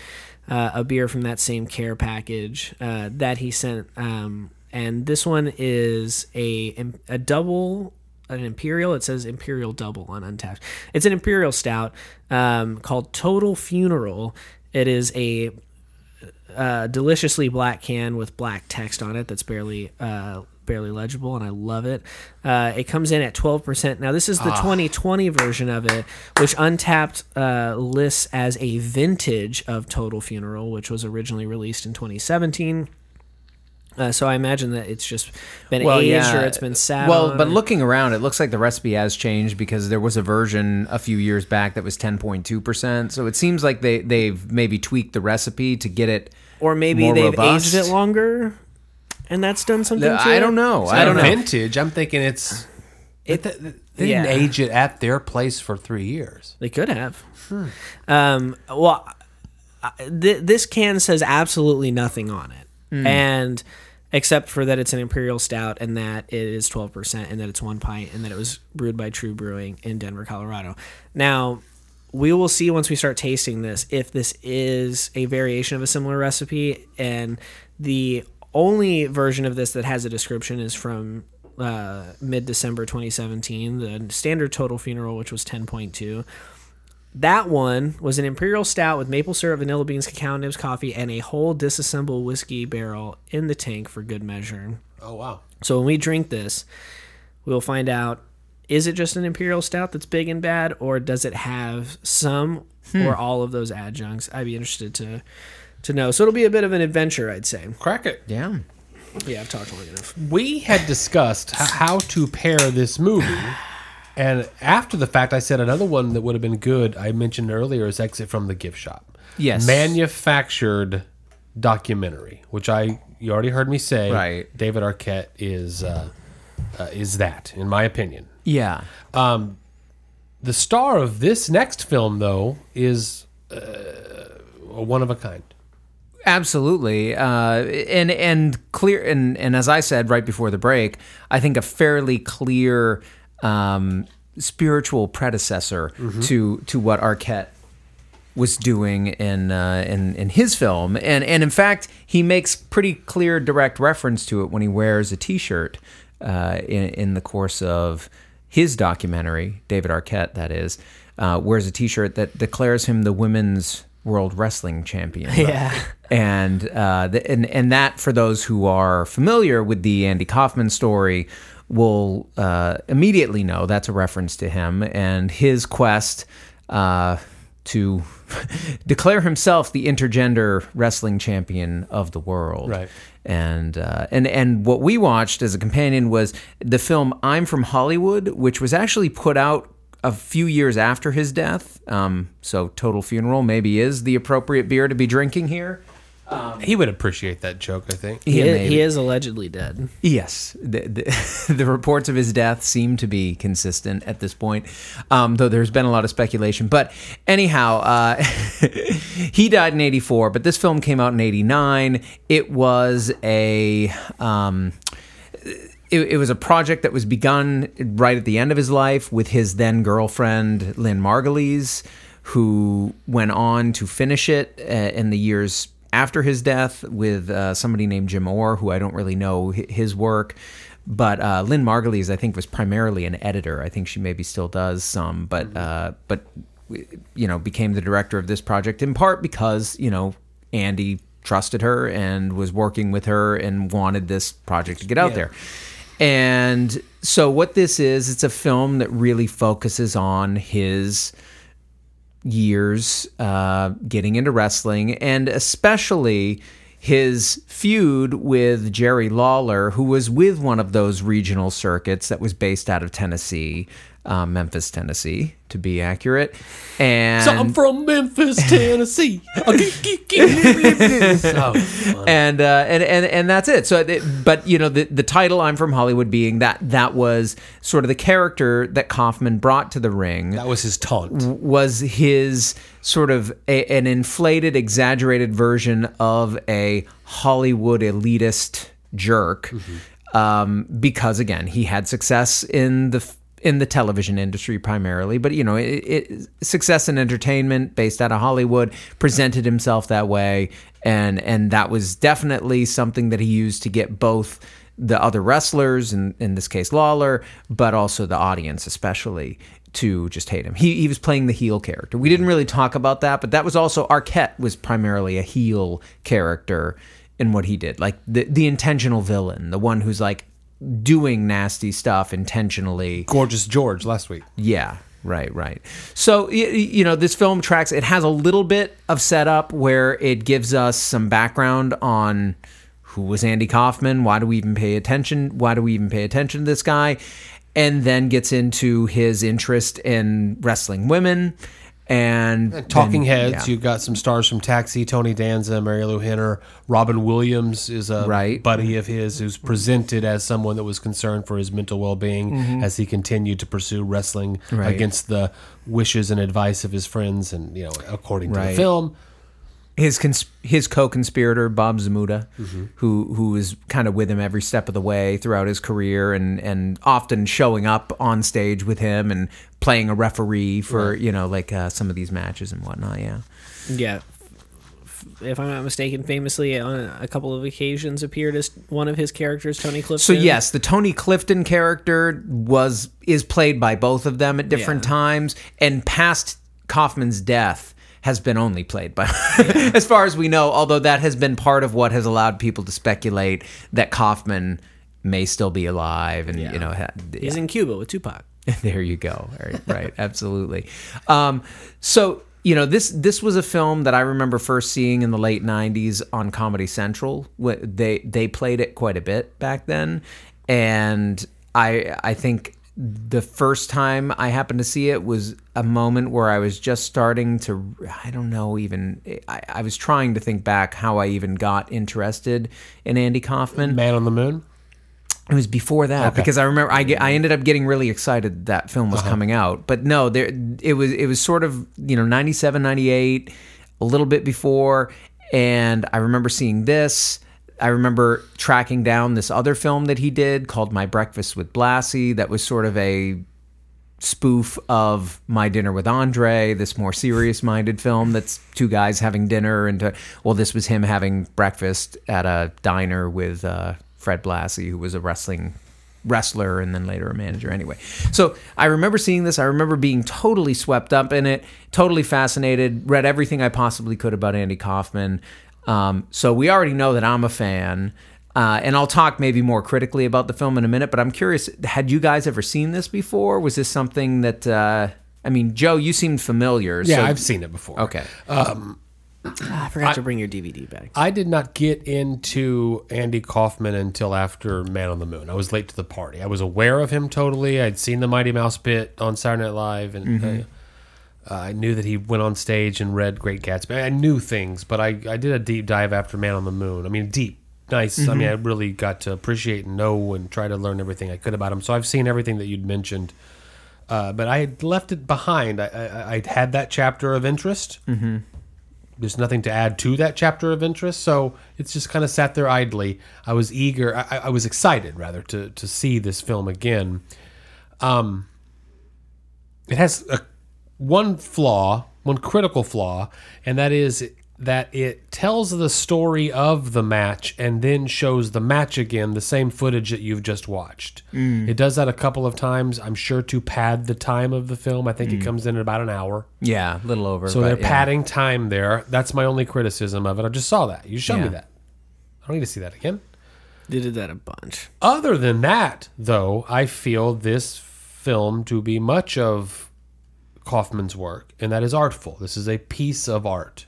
S1: uh, a beer from that same care package uh, that he sent, um, and this one is a a double. An imperial. It says imperial double on Untappd. It's an imperial stout um, called Total Funeral. It is a uh, deliciously black can with black text on it that's barely uh, barely legible, and I love it. Uh, it comes in at 12%. Now, this is the 2020 version of it, which Untappd uh, lists as a vintage of Total Funeral, which was originally released in 2017. Uh, so I imagine that it's just been aged or it's been sat
S3: Well,
S1: on
S3: but
S1: or-
S3: looking around, it looks like the recipe has changed because there was a version a few years back that was 10.2%. So it seems like they they've maybe tweaked the recipe to get it
S1: or maybe
S3: more
S1: they've
S3: robust.
S1: aged it longer, and that's done something. to
S3: I
S1: it.
S3: don't know.
S4: I
S3: I don't know.
S4: Vintage. I'm thinking it's. It, they didn't
S1: yeah.
S4: age it at their place for three years.
S1: They could have. Um, well, th- this can says absolutely nothing on it, and except for that it's an imperial stout and that it is twelve percent and that it's one pint and that it was brewed by TRVE Brewing in Denver, Colorado. Now. We will see once we start tasting this if this is a variation of a similar recipe. And the only version of this that has a description is from uh, mid December 2017, the standard total funeral, which was 10.2. That one was an imperial stout with maple syrup, vanilla beans, cacao nibs, coffee, and a whole disassembled whiskey barrel in the tank for good measure.
S4: Oh wow!
S1: So when we drink this, we'll find out is it just an imperial stout that's big and bad, or does it have some hmm. or all of those adjuncts? I'd be interested to to know. So it'll be a bit of an adventure, I'd say.
S4: Crack it.
S3: Yeah.
S1: Yeah, I've talked long enough.
S4: we had discussed how to pair this movie. And after the fact, I said another one that would have been good. I mentioned earlier is Exit from the Gift Shop.
S3: Yes.
S4: manufactured documentary, which I you already heard me say.
S3: Right.
S4: David Arquette is uh, uh, is that, in my opinion.
S3: Yeah.
S4: Um, The star of this next film, though, is uh, a one of a kind.
S3: Absolutely, uh, and and clear, and and as I said right before the break, I think a fairly clear um, spiritual predecessor to to what Arquette was doing in uh, in in his film, and and in fact, he makes pretty clear, direct reference to it when he wears a T-shirt uh, in in the course of his documentary. David Arquette, that is, uh, wears a T-shirt that declares him the women's world wrestling champion <laughs>
S1: Yeah.
S3: and uh, the, and and that for those who are familiar with the Andy Kaufman story will uh, immediately know that's a reference to him and his quest uh, to <laughs> declare himself the intergender wrestling champion of the world.
S4: Right.
S3: And uh, and and what we watched as a companion was the film I'm from Hollywood, which was actually put out a few years after his death. Um, so Total Funeral maybe is the appropriate beer to be drinking here.
S4: He would appreciate that joke, I think.
S1: He,
S3: Yeah,
S1: is, he is allegedly dead.
S3: Yes, the, the, <laughs> the reports of his death seem to be consistent at this point, um, though there's been a lot of speculation. But anyhow, uh, <laughs> he died in '84, but this film came out in '89. It was a um, it, it was a project that was begun right at the end of his life with his then girlfriend Lynne Margulies, who went on to finish it uh, in the years after his death with uh, somebody named Jim Orr, who I don't really know his work. But uh, Lynne Margulies, I think, was primarily an editor. I think she maybe still does some, but uh, but you know became the director of this project in part because you know Andy trusted her and was working with her and wanted this project to get out there. And so what this is, it's a film that really focuses on his years uh, getting into wrestling and especially his feud with Jerry Lawler, who was with one of those regional circuits that was based out of Tennessee, uh, Memphis, Tennessee, to be accurate. And
S4: So I'm from Memphis, Tennessee. so
S3: and uh, and and and that's it. So, it, but you know, the the title "I'm from Hollywood" being that that was sort of the character that Kaufman brought to the ring
S4: that was his taunt.
S3: was his sort of a, an inflated, exaggerated version of a Hollywood elitist jerk, um, because again, he had success in the f- in the television industry primarily, but you know, it, it, success in entertainment based out of Hollywood presented himself that way, and and that was definitely something that he used to get both the other wrestlers, in, in this case Lawler, but also the audience, especially to just hate him. He, he was playing the heel character. We didn't really talk about that, but that was also Arquette was primarily a heel character in what he did, like the the intentional villain, the one who's like, doing nasty stuff intentionally.
S4: Gorgeous George last week.
S3: Yeah, right, right. So you know, this film tracks. It has a little bit of setup where it gives us some background on who was Andy Kaufman. Why do we even pay attention? Why do we even pay attention to this guy? And then gets into his interest in wrestling women and
S4: Talking
S3: then-
S4: Heads,
S3: yeah.
S4: you've got some stars from Taxi, Tony Danza, Marilu Henner. Robin Williams is a
S3: Right.
S4: buddy of his who's presented as someone that was concerned for his mental well being as he continued to pursue wrestling
S3: Mm-hmm. Right.
S4: against the wishes and advice of his friends and, you know, according to
S3: Right.
S4: the film.
S3: His cons- his co-conspirator Bob Zmuda,
S4: Mm-hmm.
S3: who who is kind of with him every step of the way throughout his career, and and often showing up on stage with him and playing a referee for you know like uh, some of these matches and whatnot. Yeah,
S1: Yeah. If I'm not mistaken, famously on a couple of occasions appeared as one of his characters, Tony Clifton.
S3: So yes, the Tony Clifton character was is played by both of them at different
S1: Yeah.
S3: times, and past Kaufman's death has been only played by, <laughs> as far as we know. Although that has been part of what has allowed people to speculate that Kaufman may still be alive, and you know, ha-
S1: He's in Cuba with Tupac. <laughs>
S3: there you go. Right, right absolutely. Um, so you know this this was a film that I remember first seeing in the late '90s on Comedy Central. They they played it quite a bit back then, and I I think the first time I happened to see it was a moment where I was just starting to I don't know even I, I was trying to think back how I even got interested in Andy Kaufman.
S4: Man on the Moon.
S3: It was before that because I remember I, I ended up getting really excited that film
S4: Uh-huh.
S3: was coming out. But no, there it was it was sort of, you know, 97, 98, a little bit before and I remember seeing this. I remember tracking down this other film that he did called My Breakfast with Blassie that was sort of a spoof of My Dinner with Andre, this more serious minded film that's two guys having dinner and uh, well this was him having breakfast at a diner with uh, Fred Blassie who was a wrestling wrestler and then later a manager anyway. So I remember seeing this, I remember being totally swept up in it, totally fascinated, read everything I possibly could about Andy Kaufman. Um, so we already know that I'm a fan. Uh, and I'll talk maybe more critically about the film in a minute, but I'm curious had you guys ever seen this before? Was this something that, uh, I mean, Joe, you seemed familiar.
S4: Yeah,
S3: so-
S4: I've seen it before.
S3: Okay.
S1: Um, I forgot to bring your DVD back.
S4: I did not get into Andy Kaufman until after Man on the Moon. I was late to the party. I was aware of him totally. I'd seen the Mighty Mouse bit on Saturday Night Live, and uh, I knew that he went on stage and read Great Gatsby. I knew things, but I, I did a deep dive after Man on the Moon. I mean, deep, nice. I mean, I really got to appreciate and know and try to learn everything I could about him. So I've seen everything that you'd mentioned. Uh, but I had left it behind. I, I, I'd had that chapter of interest there's nothing to add to that chapter of interest so it's just kind of sat there idly i was eager i, I was excited rather to to see this film again um it has a one flaw one critical flaw and that is that it tells the story of the match and then shows the match again the same footage that you've just watched mm. it does that a couple of times i'm sure to pad the time of the film i think it mm. comes in at about an hour
S3: Yeah, a little over.
S4: so they're
S3: yeah.
S4: padding time there. That's my only criticism of it. I just saw that. You showed me that. I don't need to see that again.
S1: They did that a bunch.
S4: Other than that, though, I feel this film to be much of Kaufman's work, and that is artful. This is a piece of art.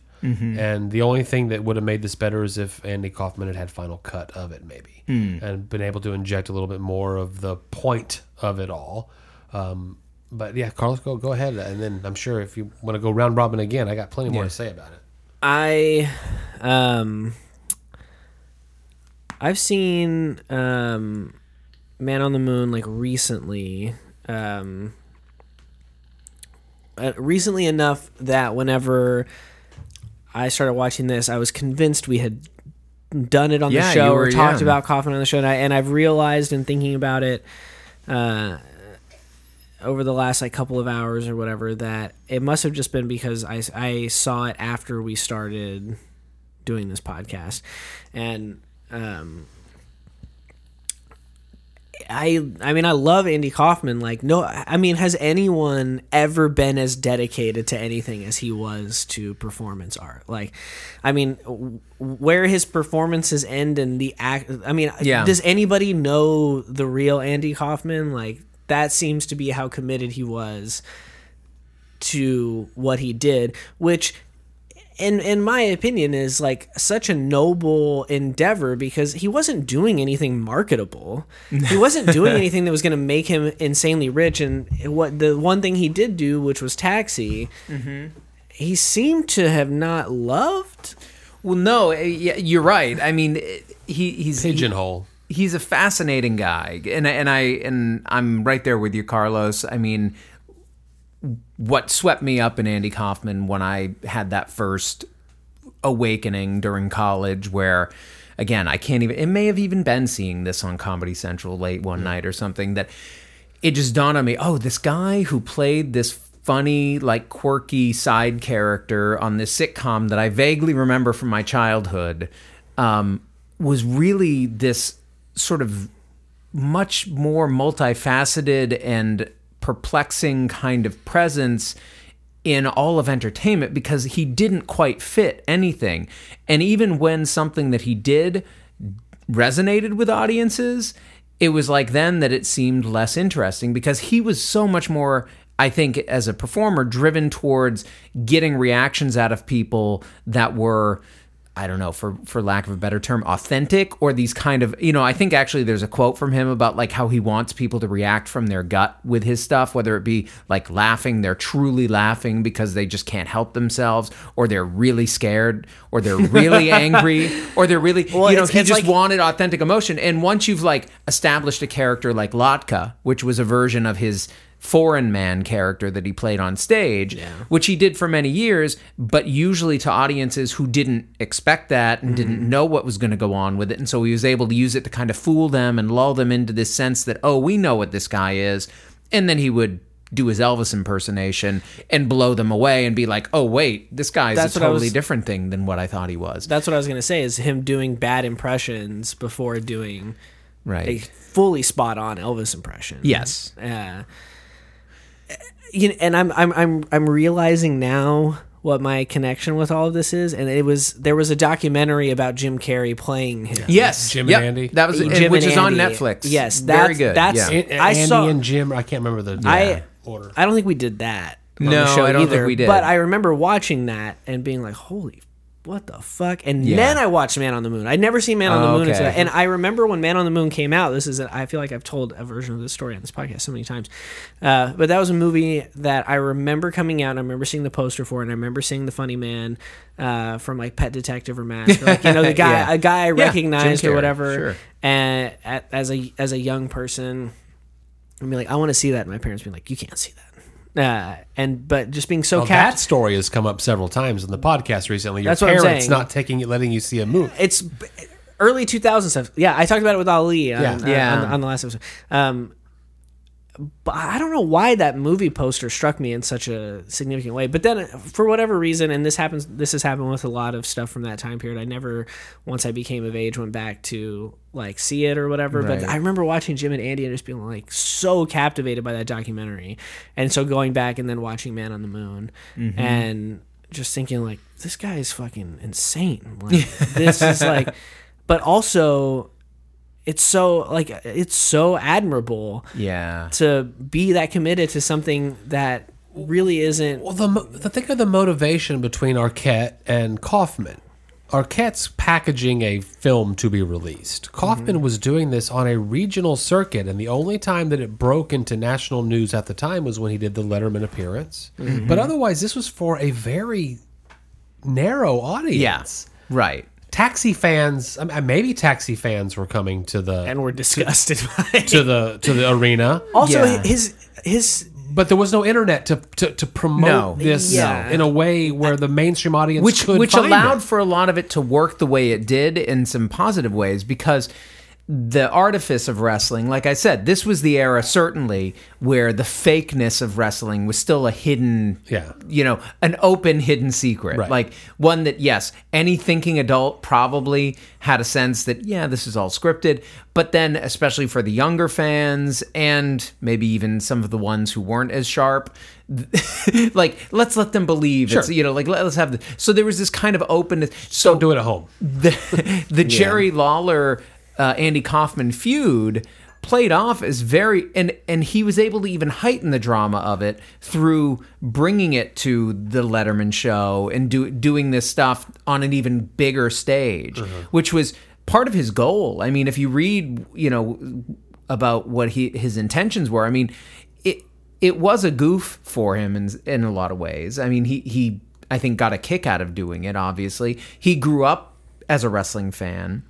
S4: And the only thing that would have made this better is if Andy Kaufman had had final cut of it, maybe, and been able to inject a little bit more of the point of it all. Um, but yeah, Carlos, go go ahead, and then I'm sure if you want to go round robin again, I got plenty more to say about it.
S1: I um I've seen um Man on the Moon like recently um recently enough that whenever I started watching this I was convinced we had done it on
S3: Yeah,
S1: the show
S3: you
S1: or talked
S3: yeah.
S1: about Kaufman on the show and, I, and I've realized in thinking about it uh over the last like couple of hours or whatever that it must have just been because I, I saw it after we started doing this podcast and um I I mean I love Andy Kaufman. Like no, I mean has anyone ever been as dedicated to anything as he was to performance art? Like, I mean, w- where his performances end and the act. I mean,
S3: Yeah.
S1: does anybody know the real Andy Kaufman? Like that seems to be how committed he was to what he did, which in in my opinion is like such a noble endeavor because he wasn't doing anything marketable. He wasn't doing <laughs> anything that was going to make him insanely rich and what the one thing he did do which was Taxi he seemed to have not loved
S3: Well, no, eh, you're right. I mean, eh, he he's
S4: Pigeonhole.
S3: he's a fascinating guy, and and I and I'm right there with you, Carlos. I mean, what swept me up in Andy Kaufman when I had that first awakening during college, where again I can't even. It may have even been seeing this on Comedy Central late one night or something that it just dawned on me. Oh, this guy who played this funny, like quirky side character on this sitcom that I vaguely remember from my childhood um, was really this sort of much more multifaceted and perplexing kind of presence in all of entertainment because he didn't quite fit anything. And even when something that he did resonated with audiences, it was like then that it seemed less interesting because he was so much more I think as a performer driven towards getting reactions out of people that were I don't know, for for lack of a better term, authentic or these kind of, you know, I think actually there's a quote from him about like how he wants people to react from their gut with his stuff, whether it be like laughing, they're truly laughing because they just can't help themselves, or they're really scared, or they're really <laughs> angry, or they're really,
S1: Well,
S3: you know, he just
S1: like-
S3: wanted authentic emotion. And once you've like established a character like Latka, which was a version of his foreign man character that he played on stage, which he did for many years, but usually to audiences who didn't expect that and didn't know what was going to go on with it. And so he was able to use it to kind of fool them and lull them into this sense that, oh, we know what this guy is. And then he would do his Elvis impersonation and blow them away and be like, oh, wait, this guy's
S1: That's
S3: a totally
S1: was-
S3: different thing than what I thought he was.
S1: that's what I was going to say is him doing bad impressions before doing
S3: right.
S1: a fully spot on Elvis impression
S3: Yes.
S1: uh, you know, and I'm I'm I'm I'm realizing now what my connection with all of this is, and it was there was a documentary about Jim Carrey playing him.
S3: Yes.
S4: Jim and Andy?
S3: That was,
S1: Jim
S3: and- which
S1: and
S3: is on Netflix.
S1: Yes,
S3: Very
S1: that's-
S3: good.
S1: that's-
S3: yeah.
S4: An-
S1: I
S4: Andy
S1: saw-
S4: and Jim. I can't remember the
S1: I
S4: order.
S1: I don't think we did that. on
S3: No,
S1: the show
S3: I don't think we did.
S1: But I remember watching that and being like, "Holy, what the fuck!" And
S3: Yeah.
S1: then I watched Man on the Moon. I'd never seen Man on the
S3: Oh,
S1: Moon
S3: okay.
S1: until that. And I remember when Man on the Moon came out. This is a, I feel like I've told a version of this story on this podcast so many times. Uh, but that was a movie that I remember coming out. And I remember seeing the poster for, it, and I remember seeing the funny man uh, from like Pet Detective or Mask, or, like you know the <laughs> guy,
S3: Yeah.
S1: a guy I
S3: Jim
S1: recognized or whatever.
S3: sure.
S1: And at, as a as a young person, I'd be like, I want to see that. And my parents being like, you can't see that. Uh, and but just being so
S4: Well,
S1: capt-
S4: that story has come up several times in the podcast recently. Your
S1: That's what I'm
S4: parents
S1: saying.
S4: not taking it, letting you see a movie.
S1: it's early 2000 stuff. Yeah, I talked about it with Ali on,
S4: Yeah.
S1: uh,
S3: Yeah.
S1: on, on the last episode. Um, but I don't know why that movie poster struck me in such a significant way. But then, for whatever reason, and this happens, this has happened with a lot of stuff from that time period. I never, once I became of age, went back to like see it or whatever. But I remember watching Jim and Andy and just being like so captivated by that documentary, and so going back and then watching Man on the Moon, mm-hmm. and just thinking like this guy is fucking insane. Like this is like, <laughs> but also it's so like it's so admirable
S3: Yeah.
S1: to be that committed to something that really isn't
S4: Well, the, the think of the motivation between Arquette and Kaufman. Arquette's packaging a film to be released. Kaufman mm-hmm. was doing this on a regional circuit, and the only time that it broke into national news at the time was when he did the Letterman appearance. Mm-hmm. But otherwise, this was for a very narrow audience.
S3: Yes. Right.
S4: Taxi fans, maybe taxi fans were coming to the
S1: and were disgusted <laughs> by
S4: to the to the arena.
S1: also
S3: Yeah.
S1: his his
S4: But there was no internet to to, to promote
S3: No.
S4: this
S1: Yeah.
S4: in a way where the mainstream audience
S3: which
S4: could
S3: which
S4: find
S3: allowed
S4: it.
S3: for a lot of it to work the way it did in some positive ways because the artifice of wrestling, like I said, this was the era certainly where the fakeness of wrestling was still a hidden,
S4: Yeah.
S3: you know, an open hidden secret.
S4: Right.
S3: Like one that, yes, any thinking adult probably had a sense that, yeah, this is all scripted. But then, especially for the younger fans and maybe even some of the ones who weren't as sharp, <laughs> like let's let them believe it's you know like let's have the so there was this kind of openness so
S4: Don't do it at home.
S3: the <laughs> the <laughs> Jerry Lawler uh, Andy Kaufman feud played off as very and and he was able to even heighten the drama of it through bringing it to the Letterman show and do, doing this stuff on an even bigger stage which was part of his goal. I mean if you read you know about what he his intentions were I mean it it was a goof for him in in a lot of ways. I mean he he I think got a kick out of doing it obviously. He grew up as a wrestling fan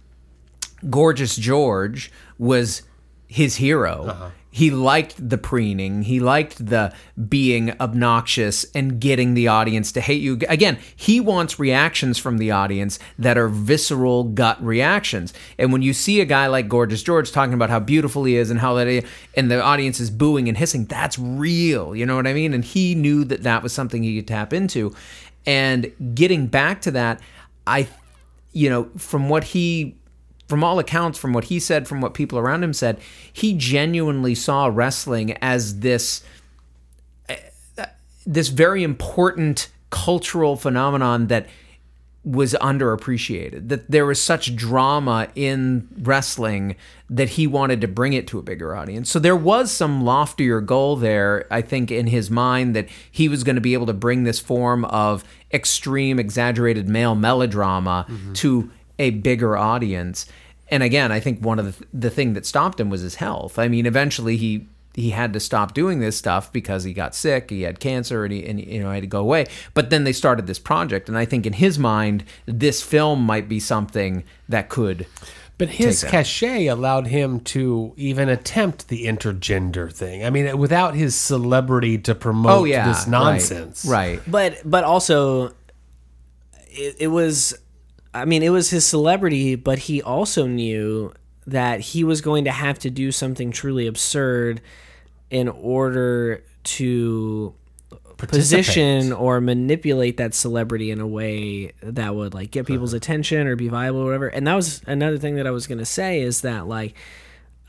S3: Gorgeous George was his hero. Uh-huh. He liked the preening. He liked the being obnoxious and getting the audience to hate you. Again, he wants reactions from the audience that are visceral gut reactions. And when you see a guy like Gorgeous George talking about how beautiful he is and how that, and the audience is booing and hissing, that's real. You know what I mean? And he knew that that was something he could tap into. And getting back to that, I, you know, from what he from all accounts, from what he said, from what people around him said, he genuinely saw wrestling as this this very important cultural phenomenon that was underappreciated. That there was such drama in wrestling that he wanted to bring it to a bigger audience. So there was some loftier goal there, I think, in his mind that he was going to be able to bring this form of extreme, exaggerated male melodrama mm-hmm. to a bigger audience. And again, I think one of the the thing that stopped him was his health. I mean, eventually he he had to stop doing this stuff because he got sick, he had cancer, and he and you know had to go away. But then they started this project, and I think in his mind, this film might be something that could.
S4: But his
S3: Take that.
S4: cachet allowed him to even attempt the intergender thing. I mean, without his celebrity to promote
S3: Oh yeah,
S4: this
S3: right,
S4: nonsense.
S3: right?
S1: but but also it, it was i mean it was his celebrity but he also knew that he was going to have to do something truly absurd in order to position or manipulate that celebrity in a way that would like get people's attention or be viable or whatever. And that was another thing that i was going to say is that like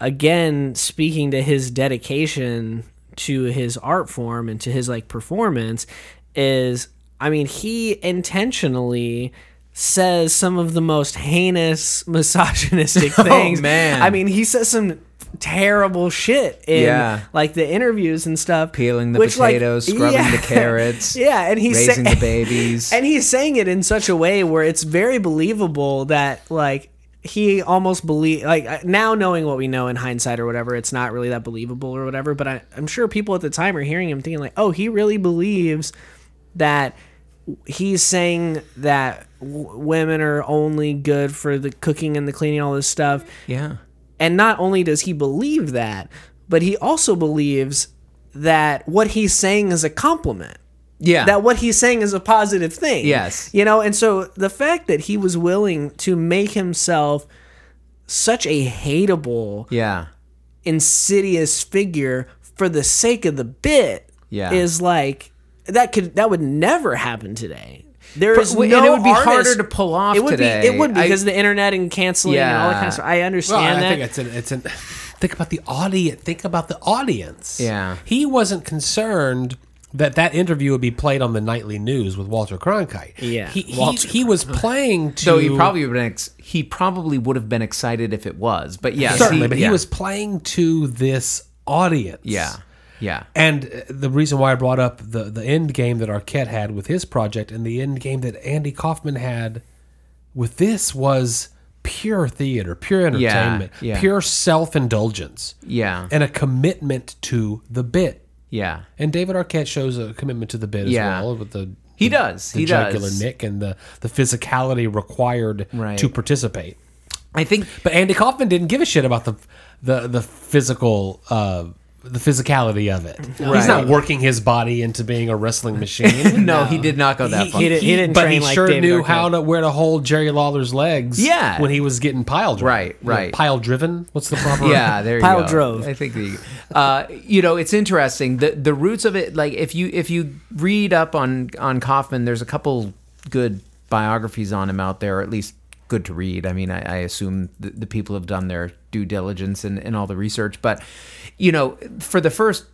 S1: again speaking to his dedication to his art form and to his like performance is i mean he intentionally says some of the most heinous <laughs> misogynistic oh, things Oh,
S3: man.
S1: i mean he says some terrible shit in
S3: Yeah.
S1: like the interviews and stuff
S3: Peeling the
S1: which, like,
S3: potatoes, scrubbing the <laughs> carrots,
S1: yeah and he's
S3: raising
S1: sa-
S3: the <laughs> babies.
S1: and he's saying it in such a way where it's very believable that like he almost believe like uh, now knowing what we know in hindsight or whatever it's not really that believable or whatever but I, i'm sure people at the time are hearing him thinking like oh he really believes that he's saying that w- women are only good for the cooking and the cleaning all this stuff
S3: yeah,
S1: and not only does he believe that but he also believes that what he's saying is a compliment
S3: yeah.
S1: that what he's saying is a positive thing.
S3: Yes.
S1: You know, and so the fact that he was willing to make himself such a hateable,
S3: yeah.
S1: insidious figure for the sake of the bit
S3: Yeah.
S1: is like that could that would never happen today. There
S3: But-
S1: is
S3: and
S1: no
S3: it would be
S1: artist-
S3: harder to pull off
S1: It would
S3: today.
S1: be it would
S3: I-
S1: because of the internet and canceling and all that kind of stuff. I
S4: Well,
S1: understand
S4: I
S1: that.
S4: think it's an, it's an. Think about the audience. Think about the audience.
S3: Yeah.
S4: he wasn't concerned that that interview would be played on the nightly news with Walter Cronkite.
S1: Yeah,
S4: he he,
S1: Walter
S4: he was playing to.
S3: So he probably would have been ex- he probably would have been excited if it was, but yes,
S4: certainly, but
S3: yeah.
S4: he was playing to this audience.
S3: yeah, yeah,
S4: And uh, the reason why I brought up the the end game that Arquette had with his project and the end game that Andy Kaufman had with this was pure theater, pure entertainment,
S3: yeah.
S4: pure self indulgence,
S3: yeah,
S4: and a commitment to the bit.
S3: yeah.
S4: And David Arquette shows a commitment to the bit
S3: Yeah.
S4: as well with the
S3: He does.
S4: the
S3: He
S4: jugular
S3: does.
S4: nick and the the physicality required
S3: Right.
S4: to participate.
S3: I think
S4: But Andy Kaufman didn't give a shit about the the the physical uh, the physicality of it. He's not working his body into being a wrestling machine. <laughs>
S3: no, he did not go that
S1: He-
S3: far.
S1: he did- he didn't
S4: but
S1: train
S4: he
S1: like
S4: sure
S1: David
S4: knew
S1: Arquette.
S4: how to where to hold Jerry Lawler's legs.
S3: Yeah.
S4: when he was getting pile driven.
S3: Right, right.
S4: Pile driven. What's the proper?
S3: yeah, there you
S1: Pile
S3: go.
S1: drove.
S3: I think the, uh, you know it's interesting. The the roots of it, like if you if you read up on on Kaufman, there's a couple good biographies on him out there, or at least good to read. I mean, I, I assume the, the people have done their due diligence and, and all the research, but you know, for the first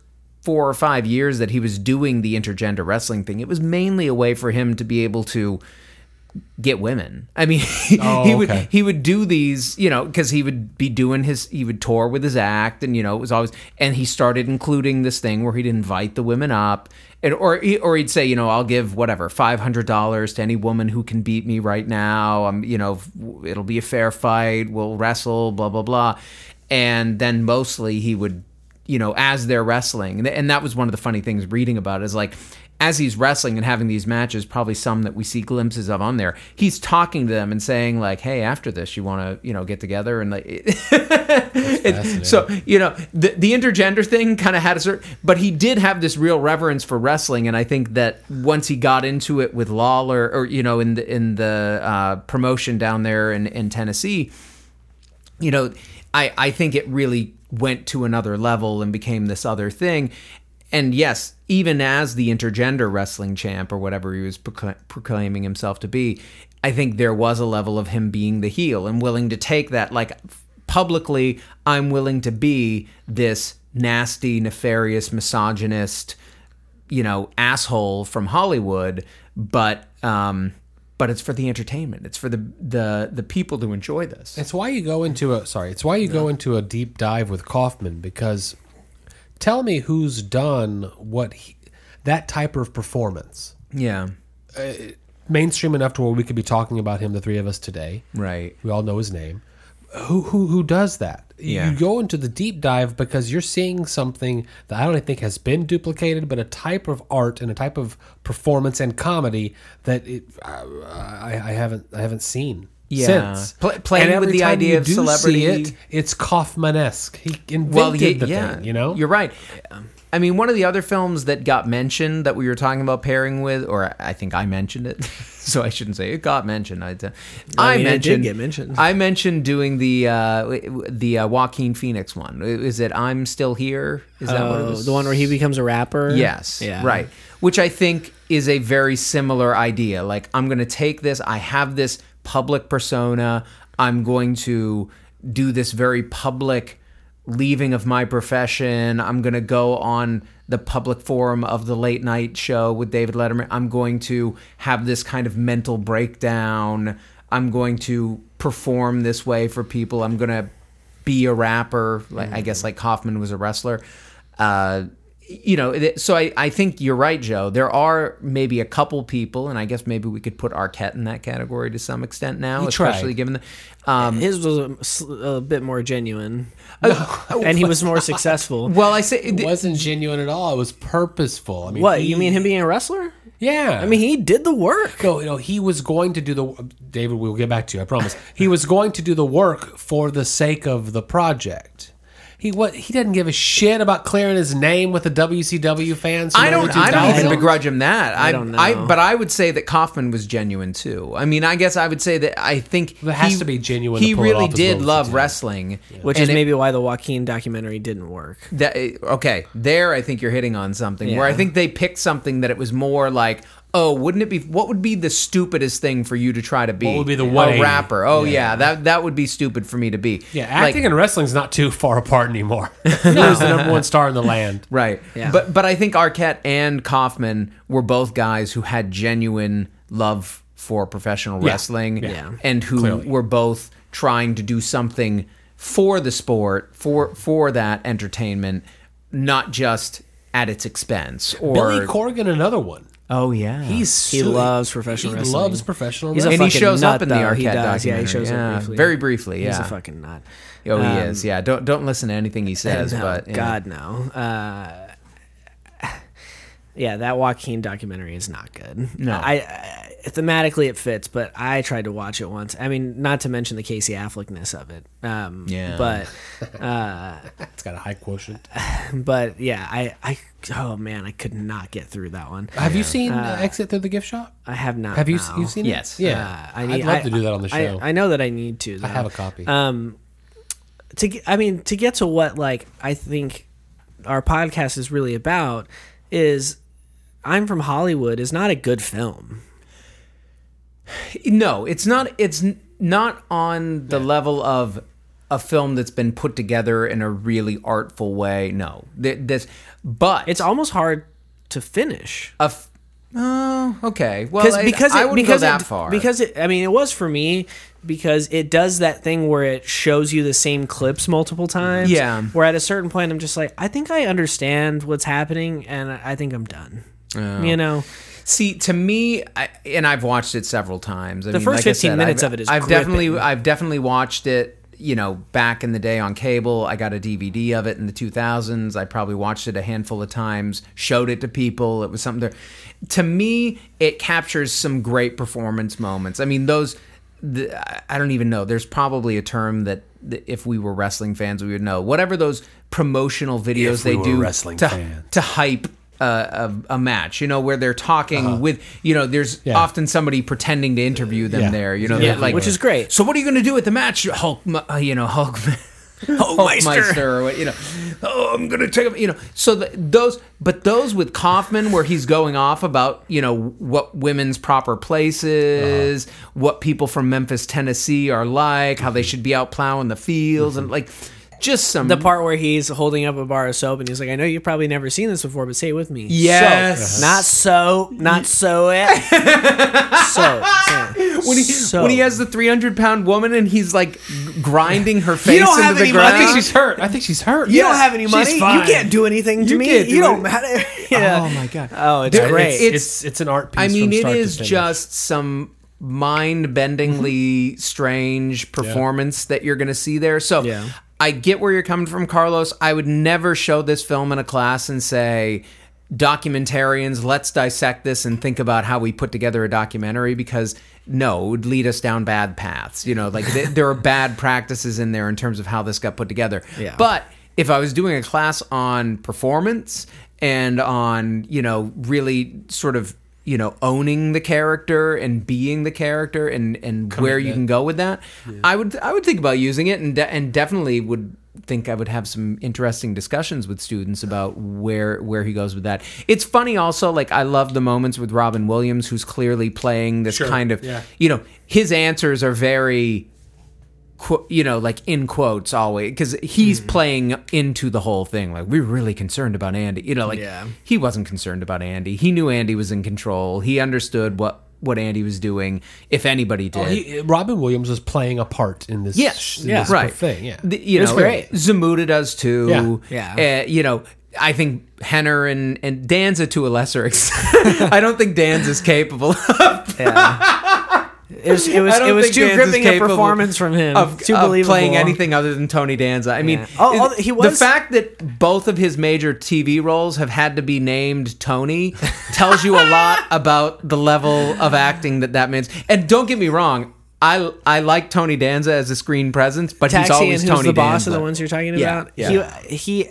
S3: four or five years that he was doing the intergender wrestling thing, it was mainly a way for him to be able to get women. I mean, <laughs> he,
S4: Oh,
S3: he would
S4: okay.
S3: he would do these, you know, because he would be doing his he would tour with his act, and you know, it was always and he started including this thing where he'd invite the women up, and or or he'd say, you know, I'll give whatever five hundred dollars to any woman who can beat me right now. Um, you know, it'll be a fair fight. We'll wrestle, blah blah blah, and then mostly he would you know, as they're wrestling. And, and that was one of the funny things reading about it is like, as he's wrestling and having these matches, probably some that we see glimpses of on there, he's talking to them and saying like, "Hey, after this, you want to, you know, get together and like." <laughs> it- so you know, the the intergender thing kind of had a certain, but he did have this real reverence for wrestling, and I think that once he got into it with Lawler, or you know, in the in the uh, promotion down there in in Tennessee, you know, I, I think it really went to another level and became this other thing. And yes, even as the intergender wrestling champ or whatever he was procla- proclaiming himself to be, I think there was a level of him being the heel and willing to take that. Like publicly, I'm willing to be this nasty, nefarious, misogynist, you know, asshole from Hollywood, but um, but it's for the entertainment. It's for the the the people to enjoy this.
S4: It's why you go into a sorry. It's why you go into a deep dive with Kaufman because tell me who's done what he, that type of performance
S3: Yeah.
S4: mainstream enough to where we could be talking about him, the three of us today.
S3: Right.
S4: We all know his name. Who who who does that?
S3: Yeah.
S4: You go into the deep dive because you're seeing something that I don't think has been duplicated, but a type of art and a type of performance and comedy that it, uh, I, I haven't I haven't seen
S3: Yeah.
S4: since.
S3: Pl- playing with the idea of celebrity-
S4: it, it's Kaufman-esque. He invented
S3: Well, ye-
S4: the
S3: yeah,
S4: thing, you know.
S3: You're right. I mean, one of the other films that got mentioned that we were talking about pairing with, or I think I mentioned it, <laughs> so I shouldn't say it got mentioned. I, I,
S1: mean, it did
S3: mentioned
S1: get mentioned.
S3: I mentioned doing the uh, the uh, Joaquin Phoenix one. Is it I'm Still Here? Is that what it
S1: Oh,
S3: was?
S1: the one where he becomes a rapper.
S3: Yes.
S1: Yeah.
S3: Right. Which I think is a very similar idea. Like, I'm going to take this, I have this public persona, I'm going to do this very public leaving of my profession. I'm going to go on the public forum of the late night show with David Letterman. I'm going to have this kind of mental breakdown. I'm going to perform this way for people. I'm going to be a rapper. Like I guess like Kaufman was a wrestler. Uh, you know, so I, I think you're right, Joe. There are maybe a couple people, and I guess maybe we could put Arquette in that category to some extent now,
S4: He tried.
S3: especially given the. Um,
S1: His was a bit more genuine, and <laughs> he was more successful. <laughs>
S3: well, I say
S4: It wasn't genuine at all. It was purposeful. I mean,
S1: What
S4: he-
S1: you mean him being a wrestler?
S4: Yeah.
S1: I mean, he did the work.
S4: No, no, he was going to do the. David, we'll get back to you. I promise. He was going to do the work for the sake of the project. He what? He didn't give a shit about clearing his name with the WCW fans.
S3: I don't. I don't even begrudge him that. I,
S1: don't
S3: I,
S1: know.
S3: but I would say that Kaufman was genuine too. I mean, I guess I would say that I think
S4: There has
S3: he-
S4: to be genuine
S3: He
S4: to pull it
S3: really did love
S4: he did.
S3: wrestling,
S1: Which
S3: And
S1: is
S3: it-
S1: maybe why the Joaquin documentary didn't work.
S3: That eh, okay, there I think you're hitting on something where I think they picked something that it was more like, oh, wouldn't it be? What would be the stupidest thing for you to try to be?
S4: What would be the
S3: a
S4: 180?
S3: rapper? Oh yeah.
S4: Yeah.
S3: that that would be stupid for me to be.
S4: Yeah,
S3: Like,
S4: acting and wrestling's not too far apart anymore. <laughs> he was the number one star in the land. <laughs>
S3: Right.
S1: Yeah.
S3: But but I think Arquette and Kaufman were both guys who had genuine love for professional
S4: Yeah.
S3: wrestling
S1: Yeah.
S3: and who
S4: Clearly.
S3: were both trying to do something for the sport, for for that entertainment, not just at its expense or
S4: Billy Corgan, another one.
S3: Oh yeah.
S4: He's
S1: He
S4: so-
S1: loves professional
S4: he
S1: wrestling.
S4: loves professional
S1: He's a
S3: and he
S1: fucking
S3: shows up
S1: nut,
S3: in the
S1: though.
S3: Arquette
S1: He does. Yeah, he
S3: documentary.
S1: shows up briefly.
S3: Very briefly, yeah.
S1: He's a fucking nut.
S3: oh, he
S1: um,
S3: is. Yeah. Don't don't listen to anything he says,
S1: No,
S3: but yeah.
S1: God no. Uh, <sighs> yeah, that Joaquin documentary is not good.
S3: No.
S1: I, I thematically it fits, but I tried to watch it once. I mean, not to mention the Casey Affleckness of it. Um,
S3: Yeah.
S1: But <laughs> uh,
S4: It's got a high quotient. <laughs>
S1: but yeah, I I oh man, I could not get through that one.
S4: Have you seen uh, Exit Through the Gift Shop?
S1: I have not.
S4: Have you
S1: no.
S4: you seen it? Yes. Yeah,
S1: Uh, I
S4: I
S1: need,
S4: would love
S1: I-
S4: to do that on the
S1: I-
S4: show.
S1: I, know that I need to. Though.
S4: I have a copy.
S1: Um, to get, I mean, to get to what like I think our podcast is really about is I'm from Hollywood is not a good film.
S3: No, it's not. It's not on the level of a film that's been put together in a really artful way. No, this, but
S1: It's almost hard to finish.
S3: a. F- oh, okay. Well,
S1: because
S3: I,
S1: because
S3: I
S1: it,
S3: wouldn't
S1: because
S3: go that
S1: it,
S3: far.
S1: because it, I mean it was for me because it does that thing where it shows you the same clips multiple times.
S3: Yeah.
S1: Where at a certain point I'm just like I think I understand what's happening and I think I'm done.
S3: Oh.
S1: You know,
S3: See, to me, I, and I've watched it several times. I
S1: The
S3: mean,
S1: first
S3: like I
S1: 15
S3: said,
S1: minutes
S3: I've,
S1: of it is
S3: I've definitely. I've definitely watched it. You know, back in the day on cable, I got a DVD of it in the 2000s. I probably watched it a handful of times, showed it to people. It was something there. To me, it captures some great performance moments. I mean, those. The, I- I don't even know. There's probably a term that, that if we were wrestling fans, we would know. Whatever those promotional videos
S2: If
S3: they
S2: were
S3: do
S2: wrestling
S3: to,
S2: fans.
S3: to hype Uh, a, a match, you know, where they're talking uh-huh. with, you know, there's
S4: Yeah.
S3: often somebody pretending to interview them
S4: Yeah.
S3: there, you know,
S1: Yeah,
S3: like
S1: which is great.
S3: So what are you going to do at the match, Hulk? uh, You know, Hulk. <laughs> Hulkmeister or what you know oh i'm gonna take him you know so the, those but those with kaufman where he's going off about you know what women's proper place is uh-huh. what people from memphis tennessee are like how they mm-hmm. should be out plowing the fields and mm-hmm. like just some
S1: the part where he's holding up a bar of soap and he's like, "I know you've probably never seen this before, but say it with me."
S3: Yes.
S1: so, not so, not so it. <laughs> so, so,
S3: when he
S1: so.
S3: when he has the 300 pound woman and he's like grinding her face
S1: You don't
S3: into
S1: have
S3: the
S1: any
S3: ground
S1: money?
S4: I think she's hurt. I think she's hurt.
S1: you
S3: Yeah,
S1: don't have any money. You can't do anything to
S3: You
S1: me.
S3: can't do
S1: you don't
S3: it.
S1: matter. <laughs> yeah.
S3: oh my god
S1: Oh, it's
S3: There-
S1: great.
S4: It's,
S3: It's-
S4: it's it's an art piece.
S3: I mean,
S4: from
S3: it
S4: start
S3: is just some mind-bendingly mm-hmm. strange performance that you're going to see there. So
S1: Yeah.
S3: I get where you're coming from, Carlos. I would never show this film in a class and say, "Documentarians, let's dissect this and think about how we put together a documentary," because no, it would lead us down bad paths. You know, like th- there are bad practices in there in terms of how this got put together.
S1: Yeah.
S3: But if I was doing a class on performance and on, you know, really sort of, you know, owning the character and being the character and and where you can go with that, I would I would think about using it and de- and definitely would think I would have some interesting discussions with students about where where he goes with that. It's funny also like I love the moments with Robin Williams who's clearly playing this kind of
S4: yeah.
S3: you know, his answers are very qu- you know, like in quotes always, because he's
S1: Mm-hmm.
S3: playing into the whole thing. Like we're really concerned about Andy. You know, like
S1: Yeah.
S3: he wasn't concerned about Andy. He knew Andy was in control. He understood what what Andy was doing. If anybody did,
S4: Oh, he, Robin Williams was playing a part in this.
S3: Yes,
S4: in
S1: yeah.
S4: this
S3: right.
S4: thing. Yeah,
S3: The- you
S1: It was
S3: know,
S1: great.
S3: Zmuda does too.
S1: Yeah. Yeah.
S3: Uh, you know, I think Henner and and Danza to a lesser <laughs> extent. I don't think Danza's capable of
S1: It was it was it was too
S3: Danza's
S1: gripping a performance from him.
S3: of,
S1: too
S3: of playing anything other than Tony Danza. I mean,
S1: Yeah. Oh, oh, he
S3: the fact that both of his major TV roles have had to be named Tony tells you a lot <laughs> about the level of acting that that means. And don't get me wrong, I I like Tony Danza as a screen presence, but
S1: Taxi
S3: he's always
S1: and who's
S3: Tony
S1: the boss
S3: Danza.
S1: are the ones you're talking
S3: Yeah,
S1: about.
S3: yeah.
S1: He he,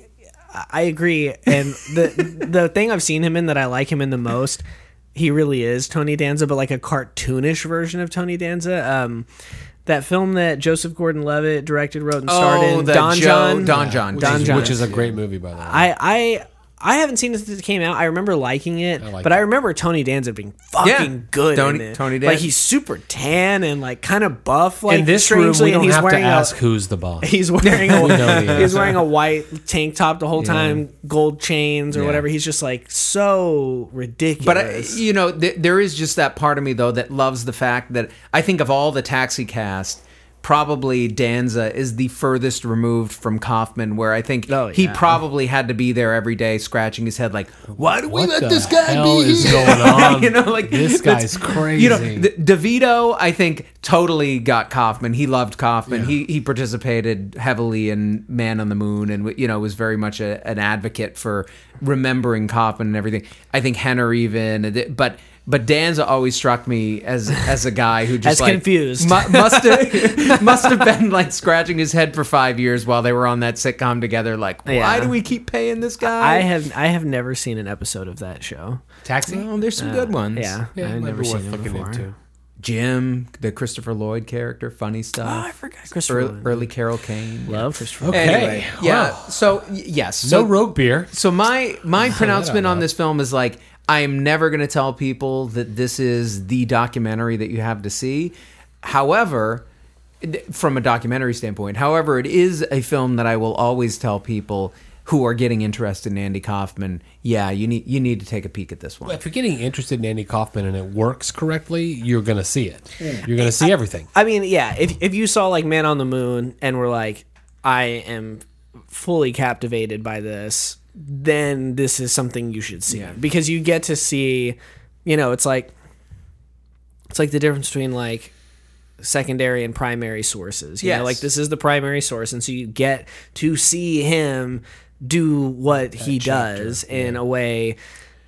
S1: I agree. And the the thing I've seen him in that I like him in the most, he really is Tony Danza, but like a cartoonish version of Tony Danza. Um, that film that Joseph Gordon-Levitt directed, wrote, and starred
S3: Oh,
S1: in, Don
S3: Joe-
S1: John.
S3: Don Jon.
S4: which,
S1: Don
S4: is,
S1: John.
S4: which is a great movie by the way.
S1: I I I haven't seen it since it came out. I remember liking it,
S4: like
S1: but
S4: it.
S1: I remember Tony Danza being fucking
S3: Yeah.
S1: good.
S3: Tony-
S1: in it.
S3: Tony
S1: like he's super tan and like kind of buff. Like
S4: in this room, we don't
S1: he's
S4: have to
S1: wearing
S4: ask
S1: a,
S4: who's the boss. <laughs>
S1: He's wearing a <laughs>
S4: We know the
S1: he's wearing a white tank top the whole time, gold chains or
S3: Yeah.
S1: whatever. He's just like so ridiculous.
S3: But I, you know, th- there is just that part of me though that loves the fact that I think of all the Taxi cast, probably Danza is the furthest removed from Kaufman, where I think
S1: Oh,
S3: he probably had to be there every day, scratching his head, like, "Why do we
S4: What
S3: let this guy be
S4: is
S3: here?"
S4: going <laughs> on?
S3: you know, like
S4: This guy's crazy.
S3: You know, D- DeVito, I think, totally got Kaufman. He loved Kaufman. He he participated heavily in Man on the Moon, and you know was very much a, an advocate for remembering Kaufman and everything. I think Henner even, but But Dan's always struck me as as a guy who <laughs> just
S1: As
S3: like,
S1: confused.
S3: mu- must have <laughs> must have been like scratching his head for five years while they were on that sitcom together. Like, why
S1: Yeah.
S3: do we keep paying this guy?
S1: I have I have never seen an episode of that show.
S4: Taxi.
S3: Oh, there's some good uh, ones.
S1: Yeah,
S4: Yeah,
S1: I've never seen
S4: worth
S1: it
S4: looking
S1: before.
S4: into.
S3: Jim, the Christopher Lloyd character, funny oh, stuff.
S1: Oh, I forgot Christopher.
S3: early, early Carol Kane.
S1: Love Christopher.
S4: Okay.
S3: Anyway, yeah.
S4: Wow.
S3: So y- yes,
S4: No rogue beer.
S3: So my my <laughs> pronouncement on this film is like I am never going to tell people that this is the documentary that you have to see. However, from a documentary standpoint, however, it is a film that I will always tell people who are getting interested in Andy Kaufman. Yeah, you need you need to take a peek at this one.
S4: If you're getting interested in Andy Kaufman and it works correctly, you're gonna see it. Hmm. You're gonna see everything.
S1: I mean, yeah. If if you saw like Man on the Moon and were like, I am fully captivated by this, then this is something you should see. Because you get to see, you know, it's like it's like the difference between like secondary and primary sources. You know, like this is the primary source, and so you get to see him do what he does in a way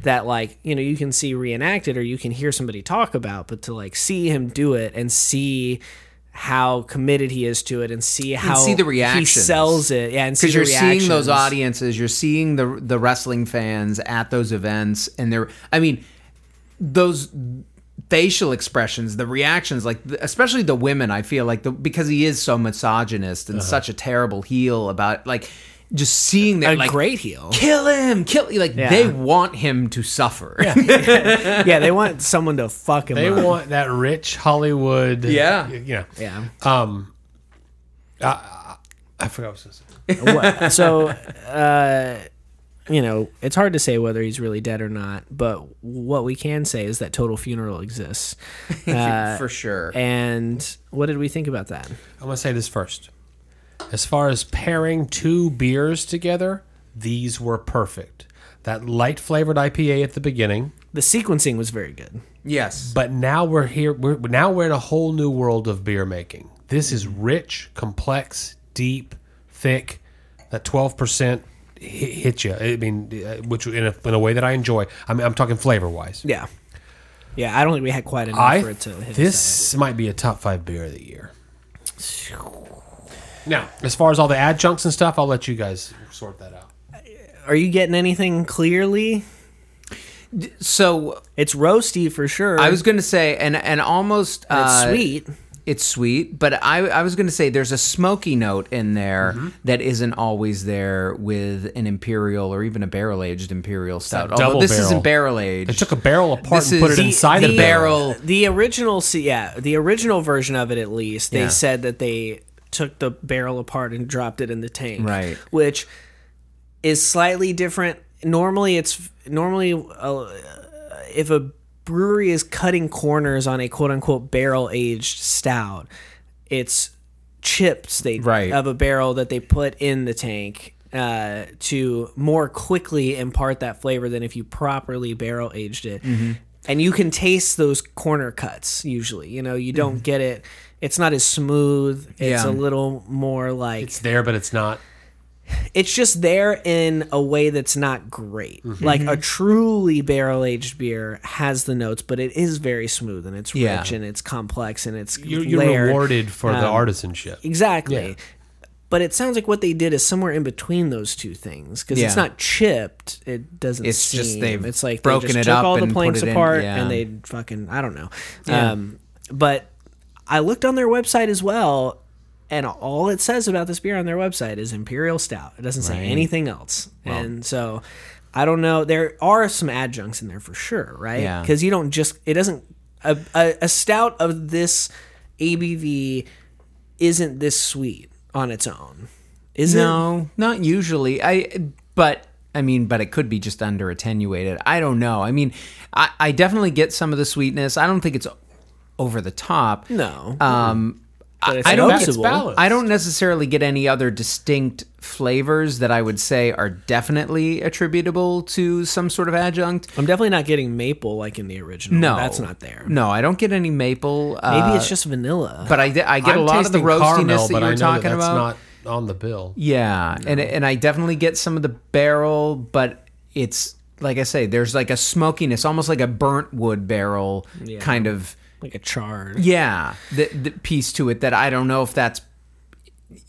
S1: that like you know you can see reenacted or you can hear somebody talk about but to like see him do it and see how committed he is to it and see how
S3: see the
S1: he sells it yeah and
S3: because you're seeing those audiences, you're seeing the the wrestling fans at those events, and they're. I mean, those facial expressions, the reactions, like especially the women. I feel like the because he is so misogynist
S1: Uh-huh.
S3: and such a terrible heel about like just seeing that
S1: a
S3: like
S1: great heel
S3: kill him, kill like
S1: Yeah.
S3: they want him to suffer.
S1: yeah <laughs> they want someone to fuck him
S4: They
S1: up.
S4: want that rich Hollywood.
S3: Yeah.
S4: You know.
S1: yeah
S4: Um. I, I forgot what I was gonna say. <laughs>
S1: What- so uh you know it's hard to say whether he's really dead or not but what we can say is that total funeral exists <laughs> uh,
S3: for sure.
S1: and what did we think about that
S4: I'm gonna say this first. As far as pairing two beers together, these were perfect. That light flavored IPA at the beginning,
S1: the sequencing was very good
S3: yes,
S4: but now we're here. We're now we're in a whole new world of beer making. This is rich, complex, deep, thick. That twelve percent hit you. I mean, uh, which in a, in a way that I enjoy. I mean, I'm talking flavor wise.
S1: yeah yeah i don't think we had quite enough
S4: I
S1: for it to hit
S4: this might be a top five beer of the year. Now, as far as all the adjuncts and stuff, I'll let you guys sort that out.
S1: are you getting anything clearly
S3: so
S1: it's roasty for sure
S3: I was going to say, and and almost
S1: it's
S3: uh,
S1: sweet
S3: It's sweet, but I, I was going to say there's a smoky note in there
S4: Mm-hmm.
S3: that isn't always there with an imperial or even a barrel aged imperial stout.
S4: double
S3: Although this
S4: barrel.
S3: isn't barrel aged.
S4: They took a barrel apart
S3: This
S4: and put
S3: is
S4: it
S3: the-
S4: inside
S3: the
S4: the,
S3: barrel.
S1: The original, yeah, the original version of it, at least, they
S3: Yeah.
S1: said that they took the barrel apart and dropped it in the tank,
S3: Right.
S1: Which is slightly different. Normally, it's normally uh, if a brewery is cutting corners on a quote unquote barrel aged stout, it's chips they
S3: Right.
S1: of a barrel that they put in the tank. Uh, to more quickly impart that flavor than if you properly barrel aged it
S3: Mm-hmm.
S1: And you can taste those corner cuts usually you know you don't get it it's not as smooth it's
S3: Yeah.
S1: a little more like
S4: It's there, but it's not.
S1: it's just there in a way that's not great
S3: Mm-hmm.
S1: like a truly barrel aged beer has the notes but it is very smooth and it's
S3: Yeah.
S1: rich and it's complex and it's
S4: You're, you're rewarded for the
S1: Um,
S4: artisanship.
S1: exactly
S4: Yeah.
S1: But it sounds like what they did is somewhere in between those two things because it's not chipped. It doesn't.
S3: It's
S1: seem.
S3: just they've
S1: It's like
S3: broken
S1: they just
S3: it
S1: took
S3: up
S1: all the planks
S3: it in-
S1: apart
S3: yeah.
S1: and they fucking I don't know.
S3: Yeah.
S1: Um, but I looked on their website as well, and all it says about this beer on their website is Imperial Stout. It doesn't say
S3: Right.
S1: anything else, and so. I don't know. There are some adjuncts in there for sure, right?
S3: Yeah.
S1: Because you don't just it doesn't a, a, a stout of this ABV isn't this sweet on its own. Is it?
S3: no, not usually. I but I mean, but it could be just under attenuated. I don't know. I mean, I, I definitely get some of the sweetness. I don't think it's over the top.
S1: No.
S3: Um,
S1: But it's
S3: I don't
S4: It's balanced.
S3: I don't necessarily get any other distinct flavors that I would say are definitely attributable to some sort of adjunct.
S1: I'm definitely not getting maple like in the original.
S3: No,
S1: that's not there.
S3: No, I don't get any maple.
S1: Maybe
S3: uh,
S1: it's just vanilla.
S3: but I, I get a
S4: I'm
S3: lot of the
S4: tasting
S3: roastiness
S4: caramel,
S3: that
S4: you're
S3: talking
S4: that that's
S3: about.
S4: not on the bill.
S3: Yeah, and and I definitely get some of the barrel, but it's like I say, there's like a smokiness, almost like a burnt wood barrel
S1: Yeah.
S3: kind of
S1: like a charred.
S3: yeah, the, the piece to it that I don't know if that's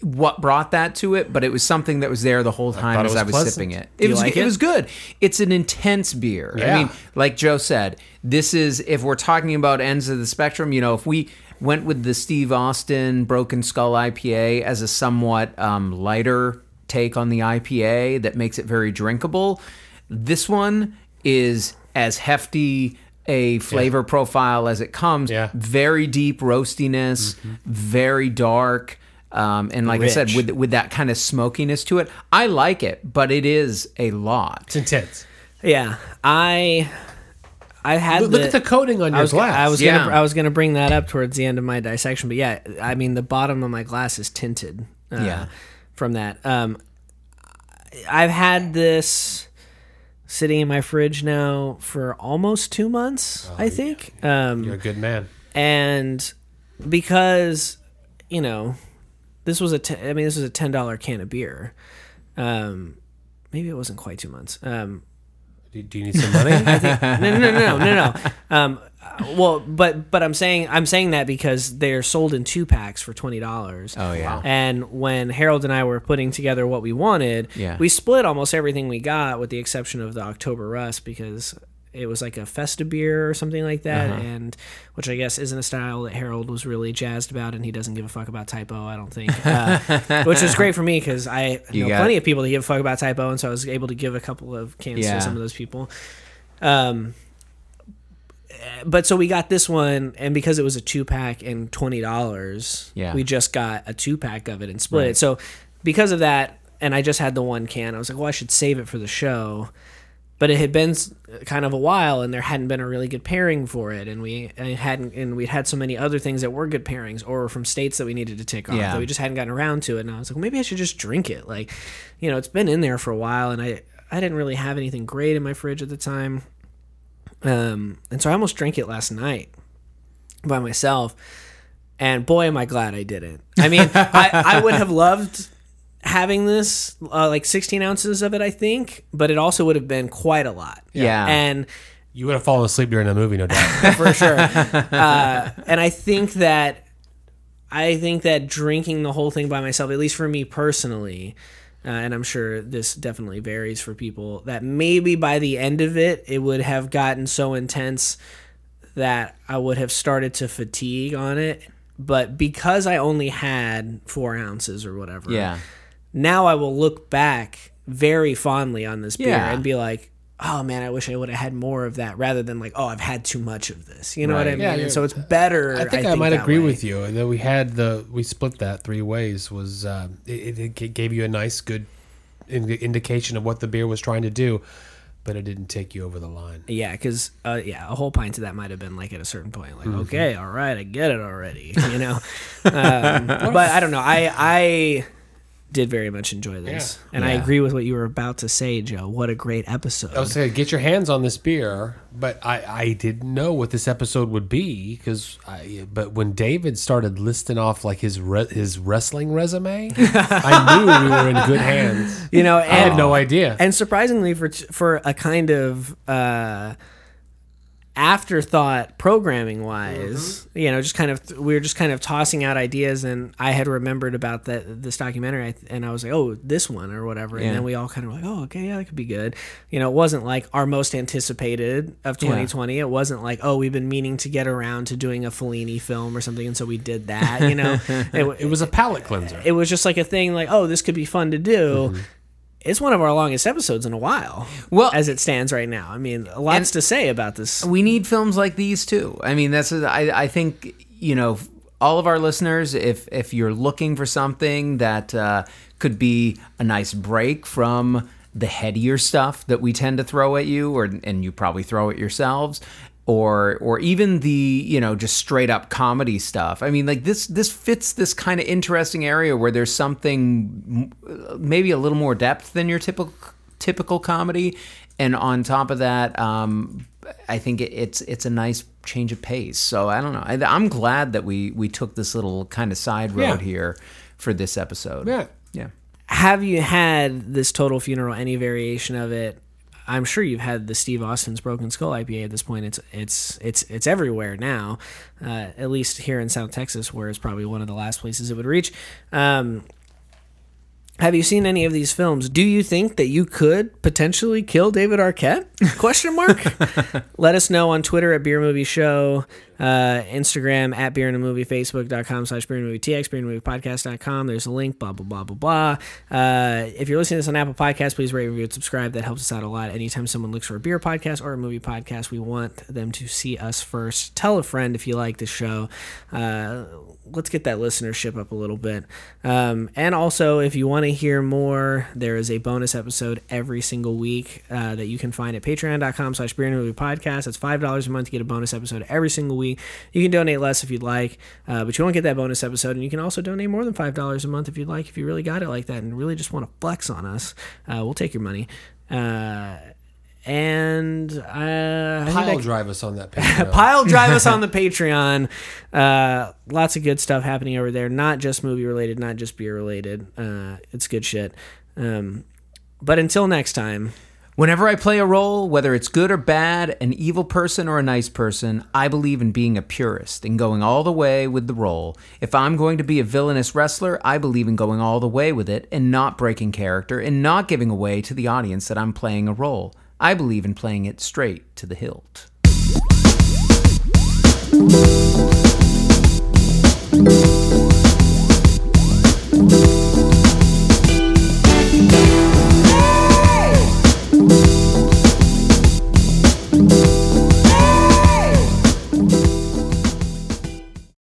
S3: what brought that to it, but it was something that was there the whole time
S4: thought it
S3: as
S4: was
S3: I was
S4: pleasant.
S3: sipping it. It
S1: you
S3: was
S1: like
S3: it?
S1: it?
S3: was good. It's an intense beer. I mean, like Joe said, this is if we're talking about ends of the spectrum, you know, if we went with the Steve Austin Broken Skull IPA as a somewhat um, lighter take on the IPA that makes it very drinkable, this one is as hefty a flavor profile as it comes.
S4: Yeah.
S3: Very deep roastiness, very dark. Um, and like I said, with with that kind of smokiness to it, I like it, but it is a lot.
S4: It's intense.
S1: Yeah, I I had
S4: Look,
S1: the,
S4: look at the coating on
S1: I
S4: your
S1: was,
S4: glass.
S1: I was
S3: Yeah.
S1: gonna I was gonna bring that up towards the end of my dissection, but yeah, I mean the bottom of my glass is tinted. Uh,
S3: Yeah.
S1: From that, um, I've had this sitting in my fridge now for almost two months. I think. Um,
S4: You're a good man.
S1: and because you know this was a t- I mean this was a ten dollar can of beer. Um, maybe it wasn't quite two months. Um,
S4: Do, do you need some money? <laughs>
S1: no, no, no, no, no, no. Um, well, but but I'm saying I'm saying that because they're sold in two packs for twenty dollars.
S3: Oh, yeah.
S1: And when Harold and I were putting together what we wanted,
S3: Yeah.
S1: we split almost everything we got, with the exception of the October Rust because it was like a Festa beer or something like that,
S3: Uh-huh.
S1: and which I guess isn't a style that Harold was really jazzed about, and he doesn't give a fuck about Type O. I don't think, uh, <laughs> which is great for me because I
S3: You
S1: know plenty of people that give a fuck about Type O, and so I was able to give a couple of cans
S3: Yeah.
S1: to some of those people. Um, but so we got this one, and because it was a two pack and twenty dollars,
S3: Yeah.
S1: we just got a two pack of it and split it. So because of that, and I just had the one can, I was like, well, I should save it for the show. But it had been kind of a while, and there hadn't been a really good pairing for it, and we hadn't, and we'd had so many other things that were good pairings, or from states that we needed to take off
S3: Yeah.
S1: that we just hadn't gotten around to it. And I was like, well, maybe I should just drink it. Like, you know, it's been in there for a while, and I I didn't really have anything great in my fridge at the time. Um, and so I almost drank it last night by myself. And boy, am I glad I didn't. I mean, I, I would have loved having this, uh, like 16 ounces of it, I think, but it also would have been quite a lot.
S3: Yeah.
S1: And
S4: you would have fallen asleep during the movie, no doubt. <laughs>
S1: for sure. uh, and I think that I think that drinking the whole thing by myself, at least for me personally, uh, and I'm sure this definitely varies for people, that maybe by the end of it, it would have gotten so intense that I would have started to fatigue on it. But because I only had four ounces or whatever,
S3: Yeah.
S1: Now I will look back very fondly on this beer
S3: Yeah.
S1: and be like, oh man, I wish I would have had more of that rather than like, oh, I've had too much of this. You know what I
S3: Right.
S1: mean?
S4: Yeah,
S1: And so it's better.
S4: I think I, might agree
S1: way.
S4: with you that we had the we split that three ways was uh, it, it, it gave you a nice good in- indication of what the beer was trying to do, but it didn't take you over the line.
S1: Yeah, because uh, yeah, a whole pint of that might have been like at a certain point,
S4: Mm-hmm.
S1: like okay, all right, I get it already, you know. <laughs> um, but I don't know. I I did very much enjoy this,
S4: Yeah.
S1: and I agree with what you were about to say, Joe. What a great episode!
S4: I was saying, get your hands on this beer, but I, I didn't know what this episode would be because I. But when David started listing off like his re, his wrestling resume, <laughs> I knew we were in good hands.
S1: you know, and,
S4: I had no idea.
S1: and surprisingly for for a kind of uh afterthought programming wise you know just kind of we were just kind of tossing out ideas and i had remembered about that this documentary and i was like oh this one or whatever. And then we all kind of were like oh okay yeah that could be good. You know it wasn't like our most anticipated of 2020 it wasn't like oh we've been meaning to get around to doing a Fellini film or something. And so we did that you know? <laughs> It,
S4: it was a palate cleanser.
S1: it was just like a thing like oh this could be fun to do.
S3: Mm-hmm.
S1: It's one of our longest episodes in a while
S3: Well-
S1: as it stands right now i mean lots to say about this
S3: we need films like these too. I mean, that's I I think you know all of our listeners. If if you're looking for something that uh, could be a nice break from the headier stuff that we tend to throw at you, or and you probably throw at yourselves. Or, or even the you know just straight up comedy stuff. I mean, like this this fits this kind of interesting area where there's something maybe a little more depth than your typical typical comedy, and on top of that, um, I think it, it's it's a nice change of pace. So I don't know. I, I'm glad that we we took this little kind of side road
S4: Yeah.
S3: here for this episode.
S4: Yeah.
S3: yeah.
S1: have you had this total funeral any variation of it I'm sure you've had the Steve Austin's Broken Skull IPA at this point. It's it's it's it's everywhere now, uh, at least here in South Texas, where it's probably one of the last places it would reach. Um, have you seen any of these films? Do you think that you could potentially kill David Arquette? Question mark. <laughs> Let us know on Twitter at Beer Movie Show, uh, Instagram at Beer and a Movie, Facebook.com slash Beer and Movie TX, Beer and Movie Podcast.com. There's a link, blah, blah, blah, blah, blah. Uh, if you're listening to this on Apple Podcasts, please rate, review, and subscribe. That helps us out a lot. Anytime someone looks for a beer podcast or a movie podcast, we want them to see us first. Tell a friend if you like the show. Uh, let's get that listenership up a little bit. Um, and also, if you want to hear more, there is a bonus episode every single week uh, that you can find at patreon.com slash beer and movie podcast. That's $5 a month to get a bonus episode every single week. You can donate less if you'd like, uh, but you won't get that bonus episode. And you can also donate more than $5 a month if you'd like, if you really got it like that and really just want to flex on us. Uh, we'll take your money. And uh, I think
S4: Pile
S1: that-
S4: drive us on that <laughs> page.
S1: pile drive us on the <laughs> patreon uh, lots of good stuff happening over there not just movie related not just beer related uh, it's good shit um, but until next time
S3: Whenever I play a role, whether it's good or bad, an evil person or a nice person, I believe in being a purist and going all the way with the role. If I'm going to be a villainous wrestler, I believe in going all the way with it and not breaking character and not giving away to the audience that I'm playing a role. I believe in playing it straight to the hilt.